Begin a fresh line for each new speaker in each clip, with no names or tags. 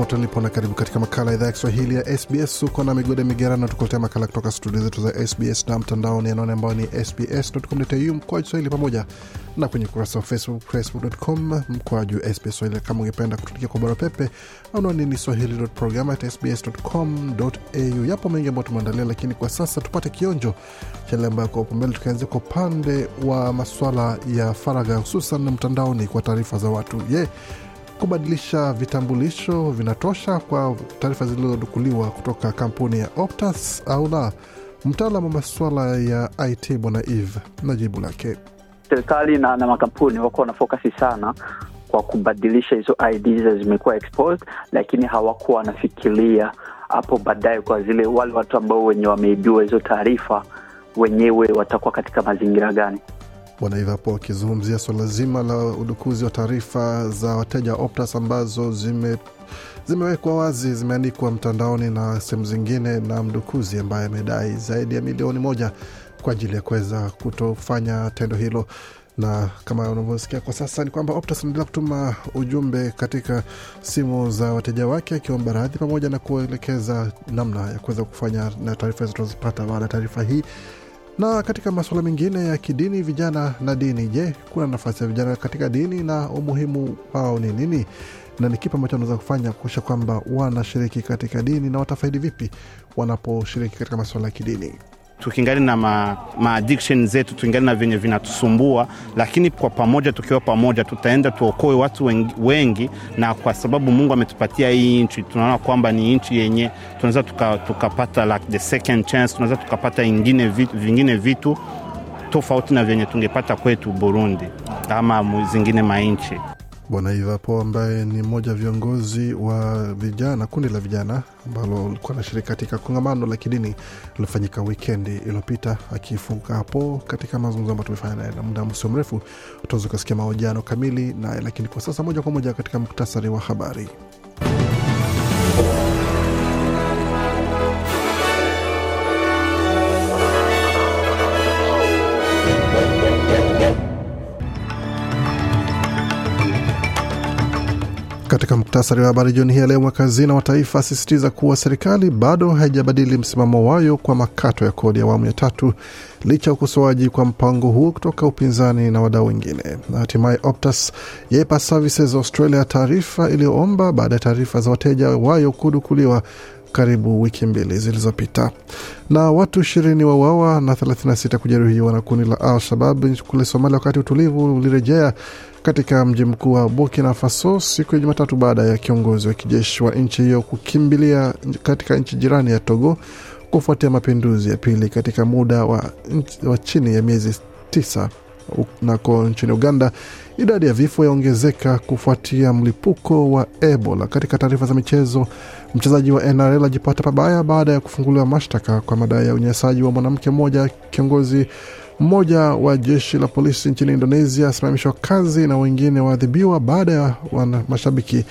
jambo ulipo na karibu katika makala ya idhaa ya kiswahili ya sbs Uko na migode migerano tukuletea makala kutoka studio zetu za sbs na mtandaoni anaone ambao ni sbs.com.au mkoa swahili pamoja na kwenye ukurasa wa facebook facebook.com mkoaju sbs swahili. Kama ungependa kutulikia kwa barua pepe anwani ni swahili.program.sbs.com.au yapo mengi ambayo tumeandalia lakini kwa sasa tupate kionjo cha yale ambayo kwa upembele, tukianzia kwa upande wa maswala ya faragha hususan mtandaoni kwa taarifa za watu. Je kubadilisha vitambulisho vinatosha kwa taarifa zilizodukuliwa kutoka kampuni ya Optus au la? Mtaalam wa masuala ya IT Bwana Eve na jibu lake.
serikali na, na makampuni wako wanafokasi sana kwa kubadilisha hizo IDs zimekuwa exposed, lakini hawakuwa wanafikiria hapo baadaye kwa zile wale watu ambao wenye wameibiwa hizo taarifa wenyewe watakuwa katika mazingira gani.
Bwana Ivapo akizungumzia suala zima la udukuzi wa taarifa za wateja wa Optus ambazo zime zimewekwa wazi, zimeandikwa mtandaoni na sehemu zingine, na mdukuzi ambaye amedai zaidi ya milioni moja kwa ajili ya kuweza kutofanya tendo hilo. Na kama unavyosikia kwa sasa ni kwamba Optus anaendelea kutuma ujumbe katika simu za wateja wake akiomba radhi pamoja na kuelekeza namna ya kuweza kufanya na taarifa hizo tunazipata baada ya taarifa hii na katika masuala mengine ya kidini, vijana na dini. Je, kuna nafasi ya vijana katika dini na umuhimu wao ni nini, na ni kipi ambacho wanaweza kufanya kuakisha kwamba wanashiriki katika dini na watafaidi vipi wanaposhiriki katika masuala ya kidini?
Tukingali na ma, ma addiction zetu tukingali na vyenye vinatusumbua, lakini kwa pamoja, tukiwa pamoja, tutaenda tuokoe watu wengi, wengi. Na kwa sababu Mungu ametupatia hii nchi, tunaona kwamba ni nchi yenye tunaweza tukapata tuka like the second chance, tunaweza tukapata ingine vitu, vingine vitu tofauti na vyenye tungepata kwetu Burundi ama zingine mainchi.
Bwana Ivapo ambaye ni mmoja viongozi wa vijana, kundi la vijana ambalo likuwa nashiriki katika kongamano la kidini lilofanyika wikendi iliyopita, akifunga hapo katika mazungumzo ambayo tumefanya naye na muda msio mrefu. Utaweza ukasikia mahojiano kamili naye, lakini kwa sasa moja kwa moja katika muktasari wa habari. Katika muktasari wa habari jioni hii ya leo, mwakazina wa taifa asisitiza kuwa serikali bado haijabadili msimamo wayo kwa makato ya kodi ya awamu ya tatu licha ya ukosoaji kwa mpango huo kutoka upinzani na wadau wengine. Hatimaye Optus yaipa Services Australia taarifa iliyoomba baada ya taarifa za wateja wayo kudukuliwa karibu wiki mbili zilizopita. Na watu ishirini wauawa na 36 kujeruhiwa na kundi la Al-Shabab kule Somalia wakati utulivu ulirejea katika mji mkuu wa Burkina Faso siku ya Jumatatu baada ya kiongozi wa kijeshi wa nchi hiyo kukimbilia katika nchi jirani ya Togo kufuatia mapinduzi ya pili katika muda wa, wa chini ya miezi tisa. Nako nchini Uganda, idadi ya vifo yaongezeka kufuatia mlipuko wa Ebola. Katika taarifa za michezo, mchezaji wa NRL ajipata pabaya baada ya kufunguliwa mashtaka kwa madai ya unyanyasaji wa mwanamke mmoja. Kiongozi mmoja wa jeshi la polisi nchini Indonesia asimamishwa kazi na wengine waadhibiwa baada ya mashabiki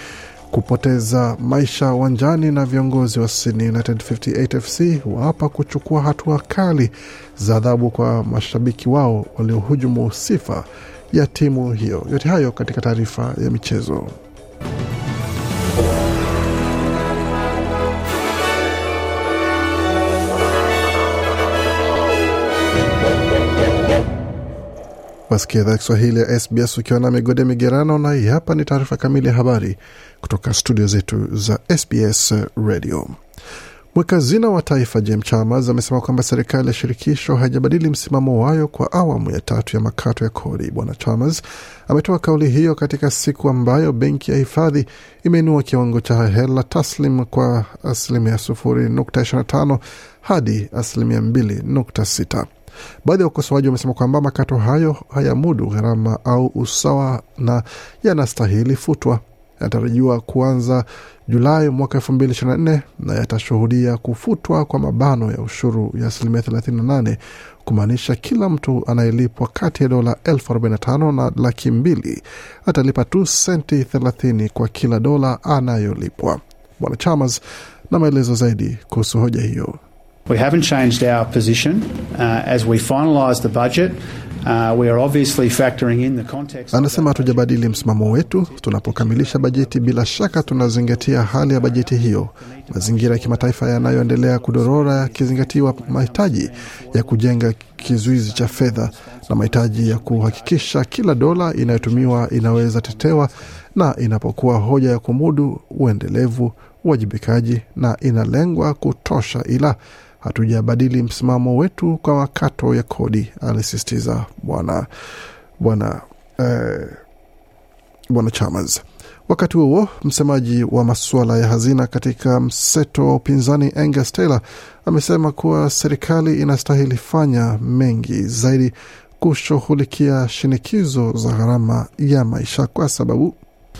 kupoteza maisha uwanjani, na viongozi wa Sydney United 58 FC waapa kuchukua hatua kali za adhabu kwa mashabiki wao waliohujumu sifa ya timu hiyo. Yote hayo katika taarifa ya michezo. Wasikia idhaa Kiswahili ya SBS ukiwa na migode migerano, na hii hapa ni taarifa kamili ya habari kutoka studio zetu za SBS Radio. Mwekazina wa taifa James Chalmers amesema kwamba serikali ya shirikisho haijabadili msimamo wayo kwa awamu ya tatu ya makato ya kodi. Bwana Chalmers ametoa kauli hiyo katika siku ambayo benki ya hifadhi imeinua kiwango cha hela taslim kwa asilimia sufuri nukta ishirini na tano hadi asilimia mbili nukta sita. Baadhi ya wakosoaji wamesema kwamba makato hayo hayamudu gharama au usawa na yanastahili futwa. Yanatarajiwa kuanza Julai mwaka elfu mbili ishirini na nne na yatashuhudia kufutwa kwa mabano ya ushuru ya asilimia thelathini na nane kumaanisha kila mtu anayelipwa kati ya dola elfu arobaini na tano na laki mbili atalipa tu senti thelathini kwa kila dola anayolipwa. Bwana Chalmers na maelezo zaidi kuhusu hoja hiyo.
We haven't changed our position. Uh, as we finalise the budget, uh, we are obviously factoring in the context.
Anasema hatujabadili msimamo wetu. Tunapokamilisha bajeti, bila shaka tunazingatia hali ya bajeti hiyo, mazingira ya kimataifa yanayoendelea kudorora, yakizingatiwa mahitaji ya kujenga kizuizi cha fedha na mahitaji ya kuhakikisha kila dola inayotumiwa inaweza tetewa na inapokuwa hoja ya kumudu uendelevu, uwajibikaji na inalengwa kutosha, ila hatujabadili msimamo wetu kwa makato ya kodi, alisisitiza bwana bwana eh, bwana Chalmers. Wakati huo msemaji wa masuala ya hazina katika mseto wa upinzani Angus Taylor amesema kuwa serikali inastahili fanya mengi zaidi kushughulikia shinikizo za gharama ya maisha kwa sababu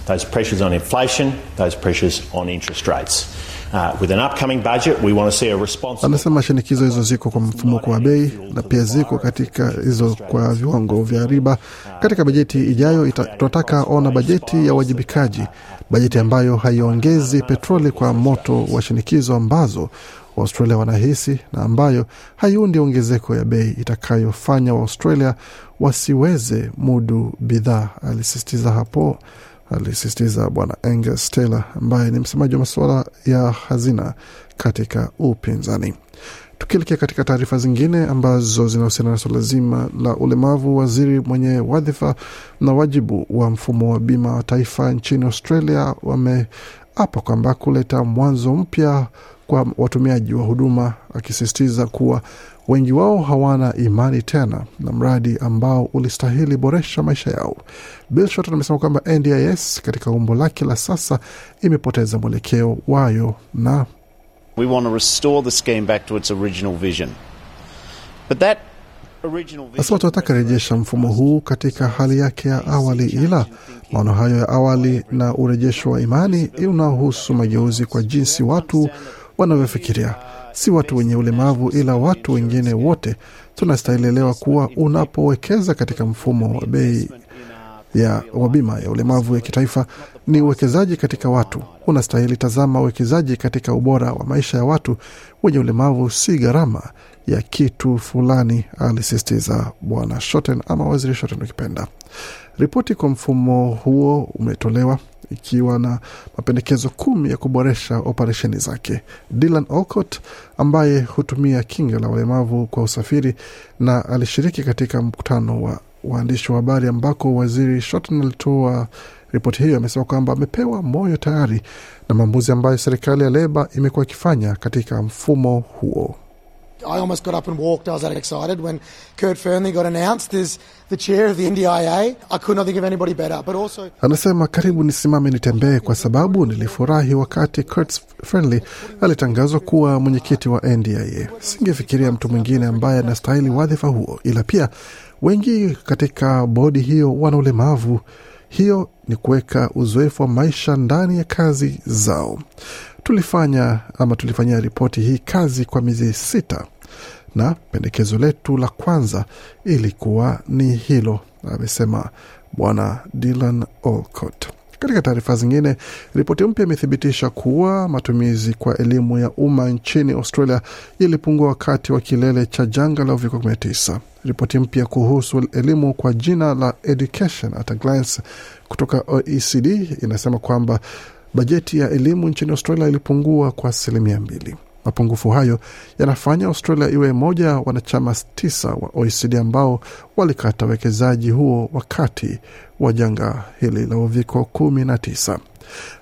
those pressures on inflation, those pressures on interest rates. Uh, with an upcoming budget, we want to see a responsible...
Anasema shinikizo hizo ziko kwa mfumuko wa bei na pia ziko katika hizo kwa viwango vya riba. Katika bajeti ijayo tunataka ona bajeti ya uwajibikaji, bajeti ambayo haiongezi petroli kwa moto wa shinikizo ambazo Waaustralia wanahisi na ambayo haiundi ongezeko ya bei itakayofanya Waaustralia wasiweze mudu bidhaa, alisisitiza hapo alisisitiza Bwana Angus Taylor ambaye ni msemaji wa masuala ya hazina katika upinzani. Tukielekea katika taarifa zingine ambazo zinahusiana na suala zima la ulemavu, waziri mwenye wadhifa na wajibu wa mfumo wa bima wa taifa nchini Australia wameapa kwamba kuleta mwanzo mpya kwa watumiaji wa huduma, akisisitiza kuwa wengi wao hawana imani tena na mradi ambao ulistahili boresha maisha yao. Bill Shorten amesema kwamba NDIS katika umbo lake la sasa imepoteza mwelekeo wayo na
We want to restore the scheme back to its original vision. But that.
Nasema tunataka rejesha mfumo huu katika hali yake ya awali, ila maono hayo ya awali na urejesho wa imani unaohusu mageuzi kwa jinsi watu wanavyofikiria, si watu wenye ulemavu, ila watu wengine wote. Tunastahili elewa kuwa unapowekeza katika mfumo wa bei ya wa bima ya ulemavu ya kitaifa ni uwekezaji katika watu. Unastahili tazama uwekezaji katika ubora wa maisha ya watu wenye ulemavu, si gharama ya kitu fulani, alisisitiza Bwana Shoten ama Waziri Shoten ukipenda. Ripoti kwa mfumo huo umetolewa ikiwa na mapendekezo kumi ya kuboresha operesheni zake. Dylan Olcott ambaye hutumia kinga la walemavu kwa usafiri na alishiriki katika mkutano wa waandishi wa habari ambako waziri Shorten alitoa ripoti hiyo, amesema kwamba amepewa moyo tayari na maamuzi ambayo serikali ya Leba imekuwa ikifanya katika mfumo huo.
I almost got up and walked. I was that excited when Kurt Fernley got announced as the chair of the NDIA. I could not think of anybody better, but also...
Anasema karibu nisimame nitembee, kwa sababu nilifurahi wakati Kurt Fernley alitangazwa kuwa mwenyekiti wa NDIA. Singefikiria mtu mwingine ambaye anastahili wadhifa huo, ila pia wengi katika bodi hiyo wana ulemavu. Hiyo ni kuweka uzoefu wa maisha ndani ya kazi zao. Tulifanya ama tulifanyia ripoti hii kazi kwa miezi sita, na pendekezo letu la kwanza ilikuwa ni hilo, amesema Bwana Dylan Olcott. Katika taarifa zingine, ripoti mpya imethibitisha kuwa matumizi kwa elimu ya umma nchini Australia ilipungua wakati wa kilele cha janga la uviko 19. Ripoti mpya kuhusu elimu kwa jina la Education at a Glance kutoka OECD inasema kwamba bajeti ya elimu nchini Australia ilipungua kwa asilimia mbili. Mapungufu hayo yanafanya Australia iwe moja ya wanachama tisa wa OECD ambao walikata uwekezaji huo wakati wa janga hili la uviko kumi na tisa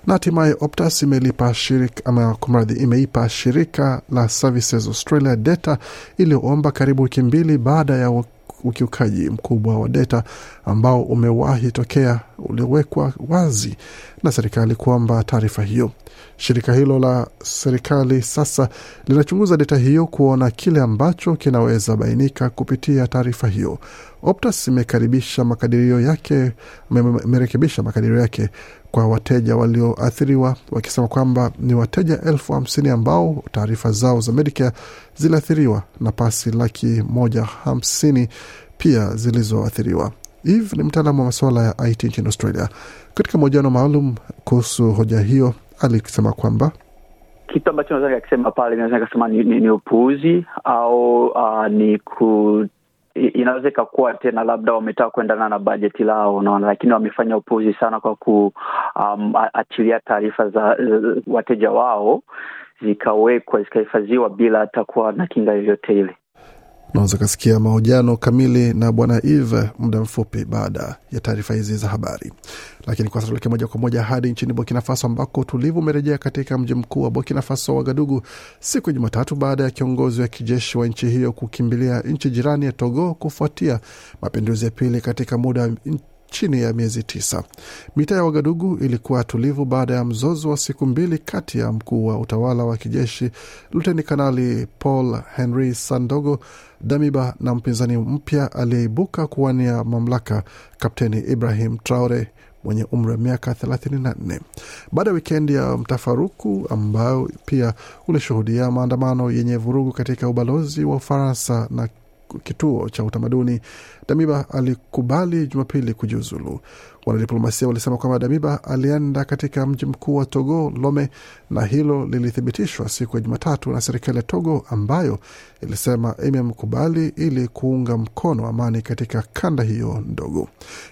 na hatimaye Optus imelipa shirika ama kumradhi, imeipa shirika la Services Australia data iliyoomba karibu wiki mbili baada ya ukiukaji mkubwa wa data ambao umewahi tokea uliowekwa wazi na serikali kuomba taarifa hiyo. Shirika hilo la serikali sasa linachunguza data hiyo kuona kile ambacho kinaweza bainika kupitia taarifa hiyo. Optus imekaribisha makadirio yake, imerekebisha makadirio yake kwa wateja walioathiriwa wakisema kwamba ni wateja elfu hamsini ambao taarifa zao za Medicare ziliathiriwa na pasi laki moja hamsini pia zilizoathiriwa. Eve ni mtaalamu wa masuala ya IT nchini Australia. Katika mahojiano maalum kuhusu hoja hiyo, alisema kwamba
kitu ambacho naweza nikakisema pale, naweza nikasema ni, ni, ni upuuzi au uh, ni ku inaweza ikakuwa tena labda wametaka kuendana na bajeti lao, unaona, lakini wamefanya upuzi sana kwa kuachilia um, taarifa za uh, wateja wao zikawekwa zikahifadhiwa bila hata kuwa na kinga yoyote ile.
Unaweza ukasikia mahojiano kamili na bwana Eve muda mfupi baada ya taarifa hizi za habari. Lakini kwa sasa tuelekee moja kwa moja hadi nchini Burkina Faso ambako utulivu umerejea katika mji mkuu wa Burkina Faso, Wagadugu, siku ya Jumatatu baada ya kiongozi wa kijeshi wa nchi hiyo kukimbilia nchi jirani ya Togo kufuatia mapinduzi ya pili katika muda chini ya miezi tisa. Mitaa ya Wagadugu ilikuwa tulivu baada ya mzozo wa siku mbili kati ya mkuu wa utawala wa kijeshi Luteni Kanali Paul Henry Sandogo Damiba na mpinzani mpya aliyeibuka kuwania mamlaka Kapteni Ibrahim Traore mwenye umri wa miaka 34 baada ya wikendi ya mtafaruku ambayo pia ulishuhudia maandamano yenye vurugu katika ubalozi wa Ufaransa na kituo cha utamaduni. Damiba alikubali Jumapili kujiuzulu. Wanadiplomasia walisema kwamba Damiba alienda katika mji mkuu wa Togo, Lome, na hilo lilithibitishwa siku ya Jumatatu na serikali ya Togo ambayo ilisema imemkubali ili kuunga mkono amani katika kanda hiyo ndogo.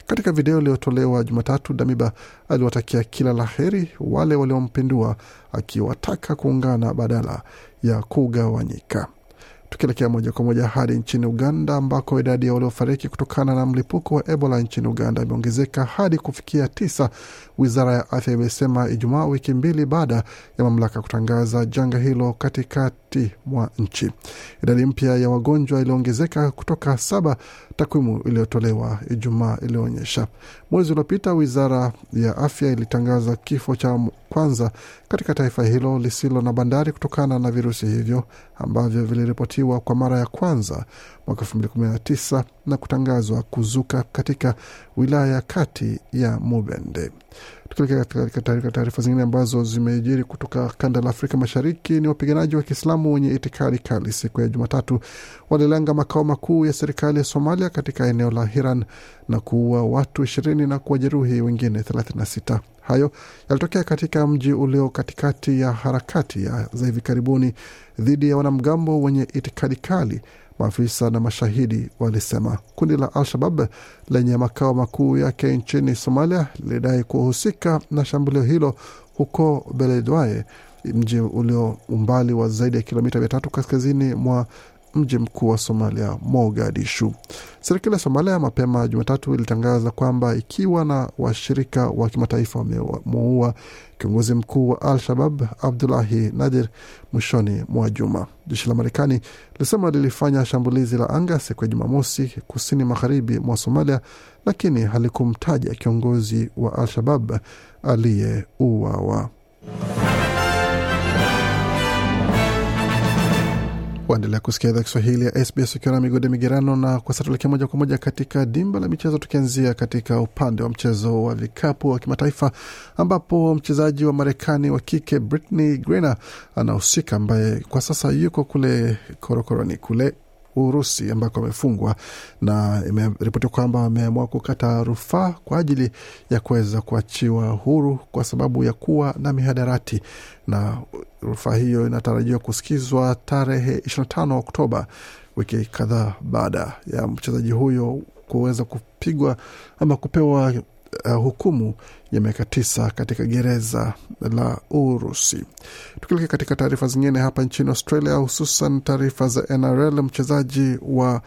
Katika video iliyotolewa Jumatatu, Damiba aliwatakia kila la heri wale waliompindua, akiwataka kuungana badala ya kugawanyika. Tukielekea moja kwa moja hadi nchini Uganda ambako idadi ya waliofariki kutokana na mlipuko wa Ebola nchini Uganda imeongezeka hadi kufikia tisa, wizara ya afya imesema Ijumaa, wiki mbili baada ya mamlaka kutangaza janga hilo katikati mwa nchi. Idadi mpya ya wagonjwa iliongezeka kutoka saba, takwimu iliyotolewa Ijumaa iliyoonyesha. Mwezi uliopita wizara ya afya ilitangaza kifo cha kwanza katika taifa hilo lisilo na bandari kutokana na virusi hivyo ambavyo viliripotiwa kwa mara ya kwanza mwaka elfu mbili kumi na tisa na kutangazwa kuzuka katika wilaya ya kati ya Mubende. Tukielekea katika taarifa zingine ambazo zimejiri kutoka kanda la Afrika Mashariki, ni wapiganaji wa Kiislamu wenye itikadi kali siku ya Jumatatu walilenga makao makuu ya serikali ya Somalia katika eneo la Hiran na kuua watu ishirini na kuwajeruhi wengine 36. Hayo yalitokea katika mji ulio katikati ya harakati ya za hivi karibuni dhidi ya wanamgambo wenye itikadi kali. Maafisa na mashahidi walisema. Kundi la Al-Shabab lenye makao makuu yake nchini Somalia lilidai kuhusika na shambulio hilo huko Beledweyne, mji ulio umbali wa zaidi ya kilomita mia tatu kaskazini mwa mji mkuu wa Somalia, Mogadishu. Serikali ya Somalia mapema Jumatatu ilitangaza kwamba ikiwa na washirika wa kimataifa wamemuua kiongozi mkuu wa Al-Shabab Abdulahi Nadir mwishoni mwa juma. Jeshi la Marekani lilisema lilifanya shambulizi la anga siku ya Jumamosi kusini magharibi mwa Somalia, lakini halikumtaja kiongozi wa Al-Shabab aliyeuawa. Waendelea kusikia idhaa Kiswahili ya SBS ukiwa na migode migerano, na kwa sasa tuelekea moja kwa moja katika dimba la michezo, tukianzia katika upande wa mchezo wa vikapu wa kimataifa ambapo mchezaji wa Marekani wa kike Brittney Griner anahusika, ambaye kwa sasa yuko kule korokoroni kule Urusi ambako amefungwa na imeripotiwa kwamba ameamua kukata rufaa kwa ajili ya kuweza kuachiwa huru kwa sababu ya kuwa na mihadarati, na rufaa hiyo inatarajiwa kusikizwa tarehe 25 Oktoba, wiki kadhaa baada ya mchezaji huyo kuweza kupigwa ama kupewa uh, hukumu ya miaka tisa katika gereza la Urusi. Tukielekea katika taarifa zingine hapa nchini Australia, hususan taarifa za NRL, mchezaji wa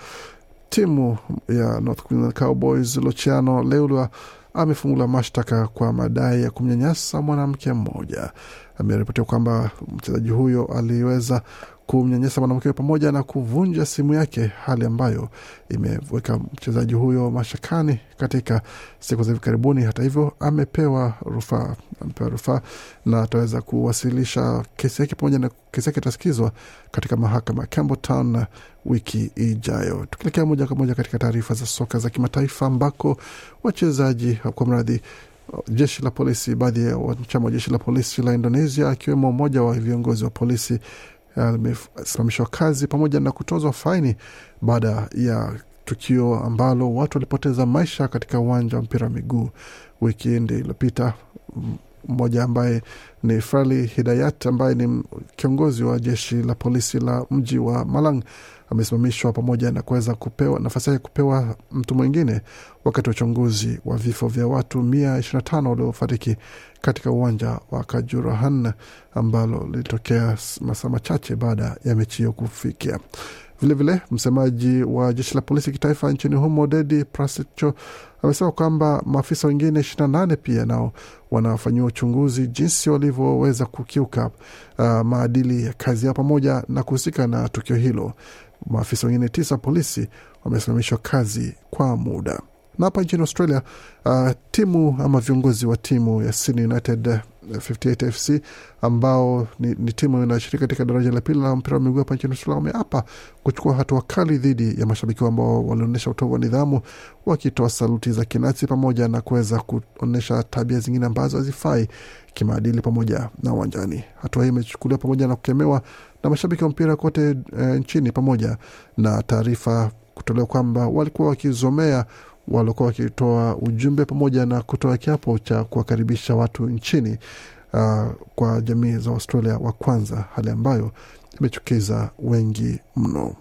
timu ya North Queensland Cowboys Luciano leula amefungula mashtaka kwa madai ya kumnyanyasa mwanamke mmoja. Ameripotiwa kwamba mchezaji huyo aliweza kumnyanyasa mwanamke pamoja na kuvunja simu yake, hali ambayo imeweka mchezaji huyo mashakani katika siku za hivi karibuni. Hata hivyo, amepewa rufaa amepewa rufaa na ataweza kuwasilisha kesi yake pamoja na kesi yake itasikizwa katika mahakama ya Campbelltown wiki ijayo. Tukielekea moja kwa moja katika taarifa za soka za kimataifa ambako wachezaji kwa mradhi jeshi la polisi, baadhi ya wanachama wa jeshi la polisi la Indonesia akiwemo mmoja wa viongozi wa polisi amesimamishwa kazi pamoja na kutozwa faini baada ya tukio ambalo watu walipoteza maisha katika uwanja wa mpira wa miguu wikendi iliyopita. Mmoja ambaye ni Fali Hidayat ambaye ni kiongozi wa jeshi la polisi la mji wa Malang amesimamishwa pamoja na kuweza kupewa nafasi yake kupewa mtu mwingine wakati wa uchunguzi wa vifo vya watu mia ishirini na tano waliofariki katika uwanja wa Kajurahan ambalo lilitokea masaa machache baada ya mechi hiyo kufikia. Vilevile vile, msemaji wa jeshi la polisi kitaifa nchini humo Dedi Prasicho amesema kwamba maafisa wengine ishirini na nane pia nao wanafanyiwa uchunguzi jinsi walivyoweza kukiuka uh, maadili ya kazi yao pamoja na kuhusika na tukio hilo. Maafisa wengine tisa polisi wamesimamishwa kazi kwa muda. Na hapa nchini Australia, uh, timu ama viongozi wa timu ya Sydney United 58 FC ambao ni, ni timu inayoshiriki katika daraja la pili la mpira wa miguu hapa nchini Australia wameapa kuchukua hatua kali dhidi ya mashabiki ambao walionyesha utovu wa nidhamu, wakitoa saluti za kinasi pamoja na kuweza kuonyesha tabia zingine ambazo hazifai kimaadili pamoja na uwanjani. Hatua hii imechukuliwa pamoja na kukemewa na mashabiki wa mpira kote e, nchini pamoja na taarifa kutolewa kwamba walikuwa wakizomea waliokuwa wakitoa ujumbe pamoja na kutoa kiapo cha kuwakaribisha watu nchini uh, kwa jamii za Australia wa kwanza, hali ambayo imechukiza wengi mno.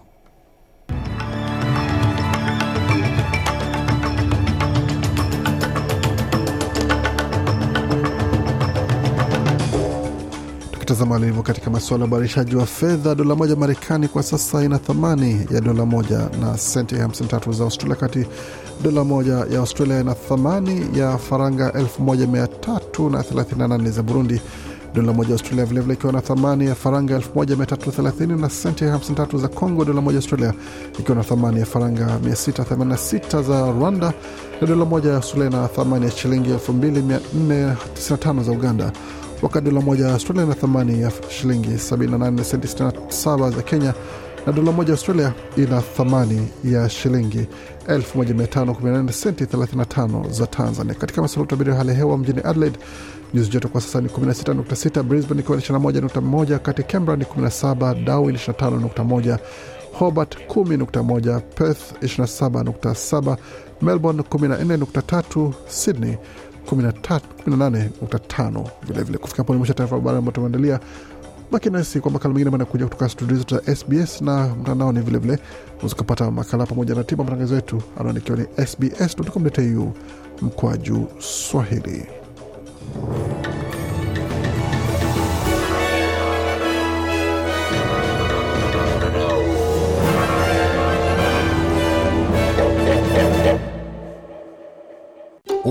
Tukitazama alivyo katika masuala ya ubadilishaji wa fedha, dola moja Marekani kwa sasa ina thamani ya dola moja na senti 53 za Australia, kati dola moja ya Australia ina thamani ya faranga 1338 za Burundi. Dola moja ya Australia vilevile ikiwa na thamani ya faranga 1330 na senti 53 za Congo. Dola moja Australia ikiwa na thamani ya faranga 686 za Rwanda, na dola moja ya Australia na thamani ya shilingi 2495 za Uganda wakati dola moja ya Australia na thamani ya shilingi 78 senti 67 za Kenya, na dola moja ya Australia ina thamani ya shilingi 1518 senti 35 za Tanzania. Katika masuala utabiri wa hali ya hewa mjini Adelaide nyuzi joto kwa sasa ni 16.6, Brisbane ikiwa ni 21.1, kati Canberra ni 17, Darwin 25.1, Hobart 10.1, Perth 27.7, Melbourne 14.3, Sydney 18.5 vilevile. Kufika hapo ni mwisho taarifa habari ambayo tumeandalia. Baki nasi kwa makala mengine manakuja kutoka studio zetu za SBS na mtandaoni vilevile. Unaweza kupata makala pamoja na tiba matangazo yetu anaoni ikiwa ni sbs.com.au mkwaju Swahili.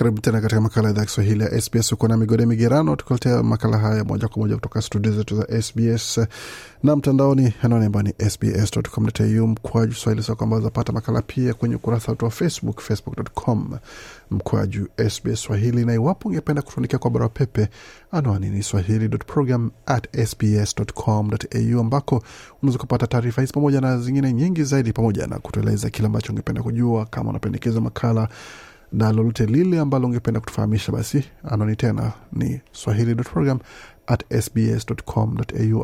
Karibu tena katika makala ya idhaa Kiswahili ya SBS. Uko na migode migerano, tukuletea makala haya moja kwa moja kutoka studio zetu za SBS na mtandaoni, anwani ambayo ni sbs.com.au mkwaju swahili, so kwamba zapata makala pia kwenye ukurasa wetu wa Facebook, facebook.com mkwaju SBS Swahili, na iwapo ungependa kutuandikia kwa barua pepe, anwani ni swahili.program@sbs.com.au, ambako unaweza kupata taarifa hizi pamoja na zingine nyingi zaidi, pamoja na kutueleza kile ambacho ungependa kujua, kama unapendekeza makala na lolote lile ambalo ungependa kutufahamisha, basi anwani tena ni swahili.program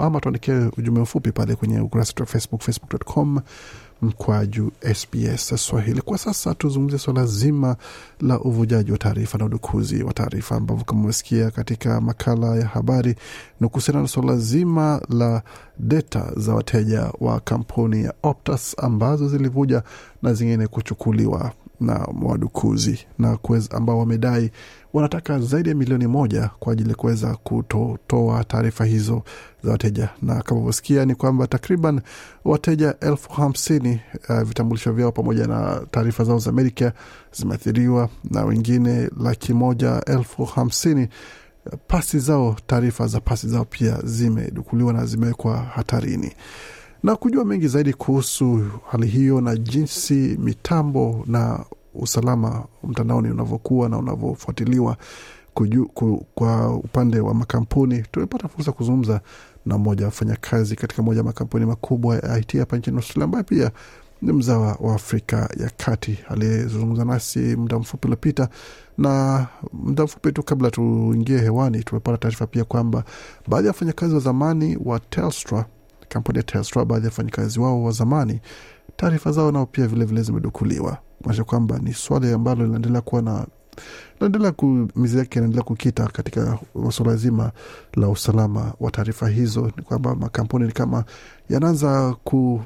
ama tuandikie ujumbe mfupi pale kwenye ukurasa wetu wa Facebook, facebook.com mkwaju SBS Swahili. Kwa sasa tuzungumzie swala zima la uvujaji wa taarifa na udukuzi wa taarifa, ambavyo kama umesikia katika makala ya habari ni kuhusiana na swala zima la data za wateja wa kampuni ya Optus ambazo zilivuja na zingine kuchukuliwa na wadukuzi na kweza, ambao wamedai wanataka zaidi ya milioni moja kwa ajili ya kuweza kutotoa taarifa hizo za wateja, na kama uvyosikia ni kwamba takriban wateja elfu hamsini uh, vitambulisho vyao pamoja na taarifa zao za Medicare zimeathiriwa na wengine laki moja elfu hamsini. Pasi zao, taarifa za pasi zao pia zimedukuliwa na zimewekwa hatarini na kujua mengi zaidi kuhusu hali hiyo na jinsi mitambo na usalama mtandaoni unavyokuwa na unavyofuatiliwa kwa upande wa makampuni, tumepata fursa kuzungumza na mmoja wa wafanyakazi katika moja ya makampuni makubwa ya IT hapa nchini Australia, ambaye pia ni mzawa wa Afrika ya Kati aliyezungumza nasi muda mfupi uliopita. Na muda mfupi tu kabla tuingie hewani, tumepata taarifa pia kwamba baadhi ya wafanyakazi wa zamani wa Telstra kampuni ya Telstra, baadhi ya wafanyakazi wao wa zamani, taarifa zao nao pia vilevile zimedukuliwa, kumaanisha kwamba ni swali ambalo linaendelea kuwa na naendelea mizi yake inaendelea kukita katika suala zima la usalama wa taarifa hizo. Ni kwamba makampuni ni kama yanaanza ku,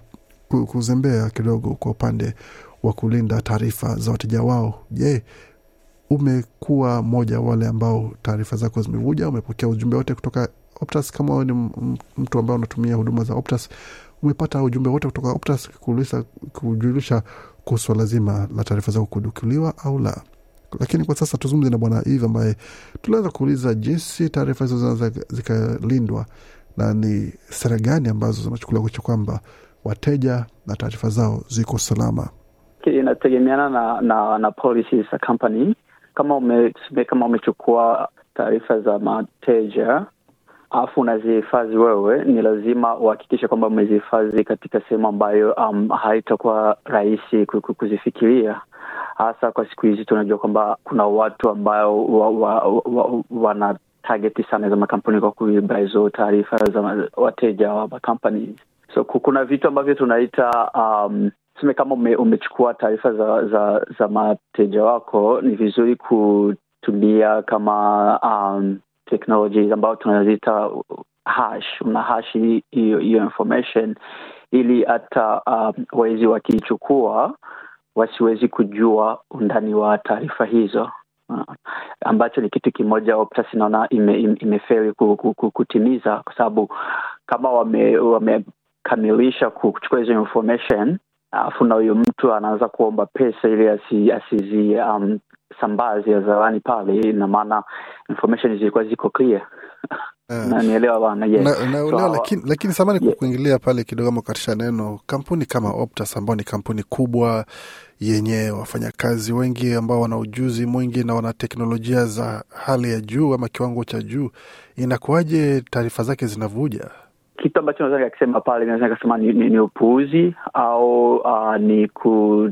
ku, kuzembea kidogo kwa upande wa kulinda taarifa za wateja wao. Je, umekuwa mmoja wale ambao taarifa zako zimevuja? Umepokea ujumbe wote kutoka Optus? Kama wewe ni mtu ambaye unatumia huduma za Optus, umepata ujumbe wote kutoka Optus kujulisha kuhusu swala zima la taarifa zako kudukuliwa au la? Lakini kwa sasa tuzungumze na Bwana Eve ambaye tuliweza kuuliza jinsi taarifa hizo zinaweza zikalindwa na ni sera gani ambazo zinachukuliwa kuisha kwamba wateja na taarifa zao ziko salama.
Inategemeana na na, na policy za company. Kama ume, kama umechukua taarifa za mateja alafu unazihifadhi wewe, ni lazima uhakikishe kwamba umezihifadhi katika sehemu ambayo um, haitakuwa rahisi kuzifikiria hasa kwa siku hizi tunajua kwamba kuna watu ambao wa, wa, wa, wana tageti sana za makampuni kwa kuiba hizo taarifa za wateja wa makampani. So kuna vitu ambavyo tunaita um, tuseme kama ume, umechukua taarifa za, za za mateja wako, ni vizuri kutumia kama um, technologies ambayo tunaziita hash. Una hash hiyo information ili hata um, wezi wakiichukua wasiwezi kujua undani wa taarifa hizo uh, ambacho ni kitu kimoja Optus inaona imeferi ime kutimiza, kwa sababu kama wamekamilisha wame kuchukua hizo information alafu na huyo mtu anaanza kuomba pesa ili asi, asizi um, sambazi hadharani pale, ina maana information zilikuwa ziko clear nanielewa bana yes.
na, na, so, lakini, lakini samani yeah. kuingilia pale kidogo ama kukatisha neno, kampuni kama Optus ambao ni kampuni kubwa yenye wafanyakazi wengi ambao wana ujuzi mwingi na wana teknolojia za hali ya juu ama kiwango cha juu, inakuwaje taarifa zake zinavuja?
Kitu ambacho naweza nikakisema pale, naweza nikasema ni, ni, ni upuuzi au uh, ni ku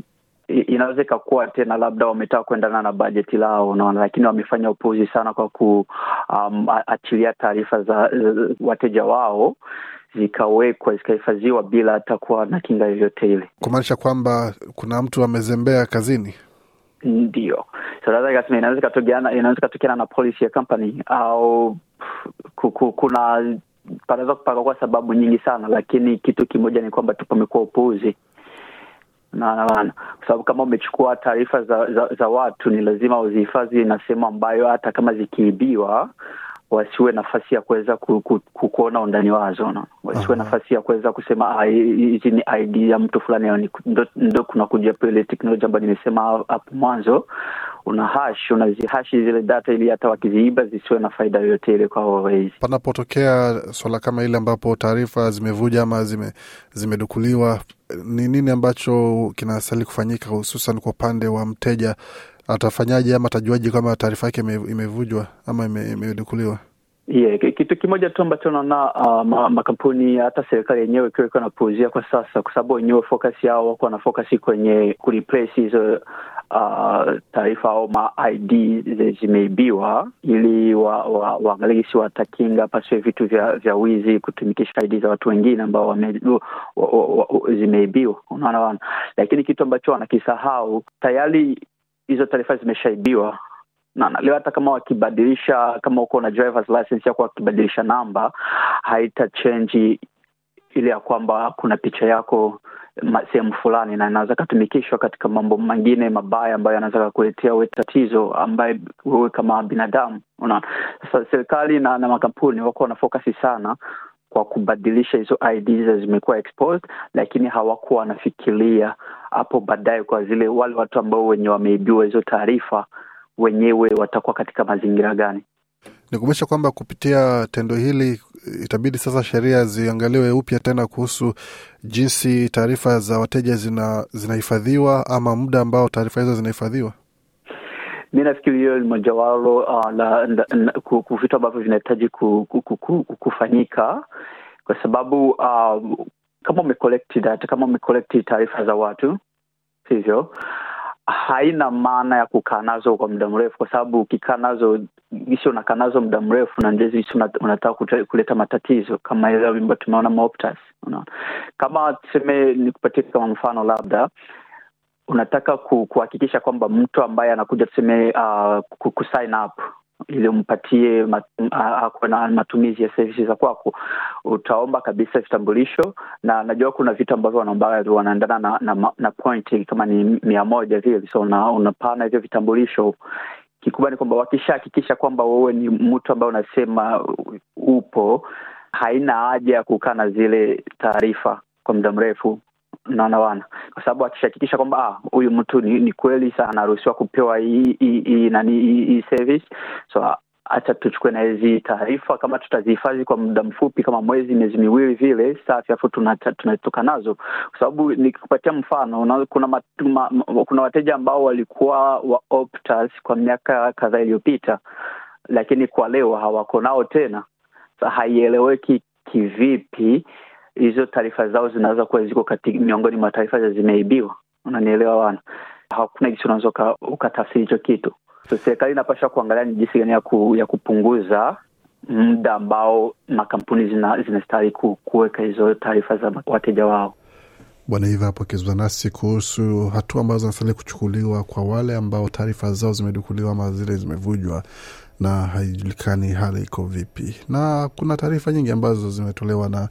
inaweza ikakuwa tena labda wametaka kuendana na bajeti lao, unaona, lakini wamefanya upuzi sana kwa kuachilia um, taarifa za, uh, wateja wao zikawekwa zikahifadhiwa bila hata kuwa na kinga yoyote ile,
kumaanisha kwamba kuna mtu amezembea kazini.
Ndio, so inaweza inaweza ikatokeana na policy ya company au kuna panaweza kupaka sababu nyingi sana, lakini kitu kimoja ni kwamba tu pamekuwa upuuzi naana kwa sababu kama umechukua taarifa za, za, za watu ni lazima uzihifadhi na sehemu ambayo hata kama zikiibiwa wasiwe nafasi ya kuweza ku, ku, ku, kuona undani wazo no? wasiwe Aha. nafasi ya kuweza kusema hizi ni ID ya mtu fulani, ndo, ndo kuna kuja ile teknolojia ambayo nimesema hapo mwanzo, una hash unazihashi zile data ili hata wakiziiba zisiwe na faida yoyote ile kwa wawezi.
Panapotokea swala kama ile ambapo taarifa zimevuja ama zime, zimedukuliwa, ni nini ambacho kinastahili kufanyika hususan kwa upande wa mteja? Atafanyaje ama atajuaje kama taarifa yake imevujwa ama imedukuliwa?
Yeah, kitu kimoja tu ambacho naona uh, makampuni hata serikali yenyewe ikiwa iko napuuzia kwa sasa, kwa sababu wenyewe focus yao wako na focus kwenye kureplace hizo uh, taarifa au ma ID zimeibiwa, ili waangalie wa, wa, watakinga pasiwe vitu vya, vya wizi kutumikisha ID za watu wengine ambao wa, wa, wa, zimeibiwa. Unaona bana. lakini kitu ambacho wanakisahau tayari hizo taarifa zimeshaibiwa na leo hata kama wakibadilisha kama uko na drivers license yako wakibadilisha namba haita change ile ya kwamba kuna picha yako sehemu fulani na inaweza katumikishwa katika mambo mengine mabaya ambayo yanaweza kakuletea we tatizo ambaye wewe kama binadamu unaona? Sasa serikali na, na makampuni wako wanafokasi sana kwa kubadilisha hizo IDs zimekuwa exposed, lakini hawakuwa wanafikiria hapo baadaye kwa zile wale watu ambao wenye wameibiwa hizo taarifa wenyewe watakuwa katika mazingira gani.
Ni kumaanisha kwamba kupitia tendo hili itabidi sasa sheria ziangaliwe upya tena kuhusu jinsi taarifa za wateja zina zinahifadhiwa ama muda ambao taarifa hizo zinahifadhiwa.
Mi nafikiri hiyo ni mojawalo uh, la, la, vitu ambavyo vinahitaji ku, ku, ku, ku, kufanyika kwa sababu uh, kama umekolekti data, kama umekolekti taarifa za watu sivyo haina maana ya kukaa nazo kwa muda mrefu, kwa sababu ukikaa nazo gisi unakaa nazo muda mrefu na ndezi unataka kuleta matatizo kama ile ambayo tumeona Moptas. Unaona, kama tuseme nikupatie kama mfano, labda unataka kuhakikisha kwamba mtu ambaye anakuja tuseme uh, kusign up ili umpatie mat, na matumizi ya servisi za kwako, utaomba kabisa vitambulisho, na najua kuna vitu ambavyo wanaomba wanaendana na, na, na point kama ni mia moja vile, so una, unapana hivyo vitambulisho. Kikubwa ni kwamba wakishahakikisha kwamba wewe ni mtu ambaye unasema upo, haina haja ya kukaa na zile taarifa kwa muda mrefu naona wana. Kwa sababu akishahakikisha kwamba huyu mtu ni, ni kweli sa anaruhusiwa kupewa hii hii service. So hacha tuchukue na hizi taarifa. Kama tutazihifadhi kwa muda mfupi kama mwezi miezi miwili vile safi afu tunatoka nazo. Kwa sababu nikikupatia mfano una, kuna matuma, kuna wateja ambao walikuwa wa Optus kwa miaka kadhaa iliyopita lakini kwa leo hawako nao tena. Haieleweki kivipi hizo taarifa zao zinaweza kuwa ziko kati miongoni mwa taarifa zimeibiwa. Unanielewa wana, hakuna jinsi unaweza ukatafsiri hicho kitu. So serikali inapasha kuangalia ni jinsi gani ya, ku, ya kupunguza muda ambao makampuni zinastahili zina kuweka hizo taarifa za wateja wao.
Bwana Iva hapo akizungumza nasi kuhusu hatua ambazo zinastahili kuchukuliwa kwa wale ambao taarifa zao zimedukuliwa ama zile zimevujwa na haijulikani hali iko vipi, na kuna taarifa nyingi ambazo zimetolewa na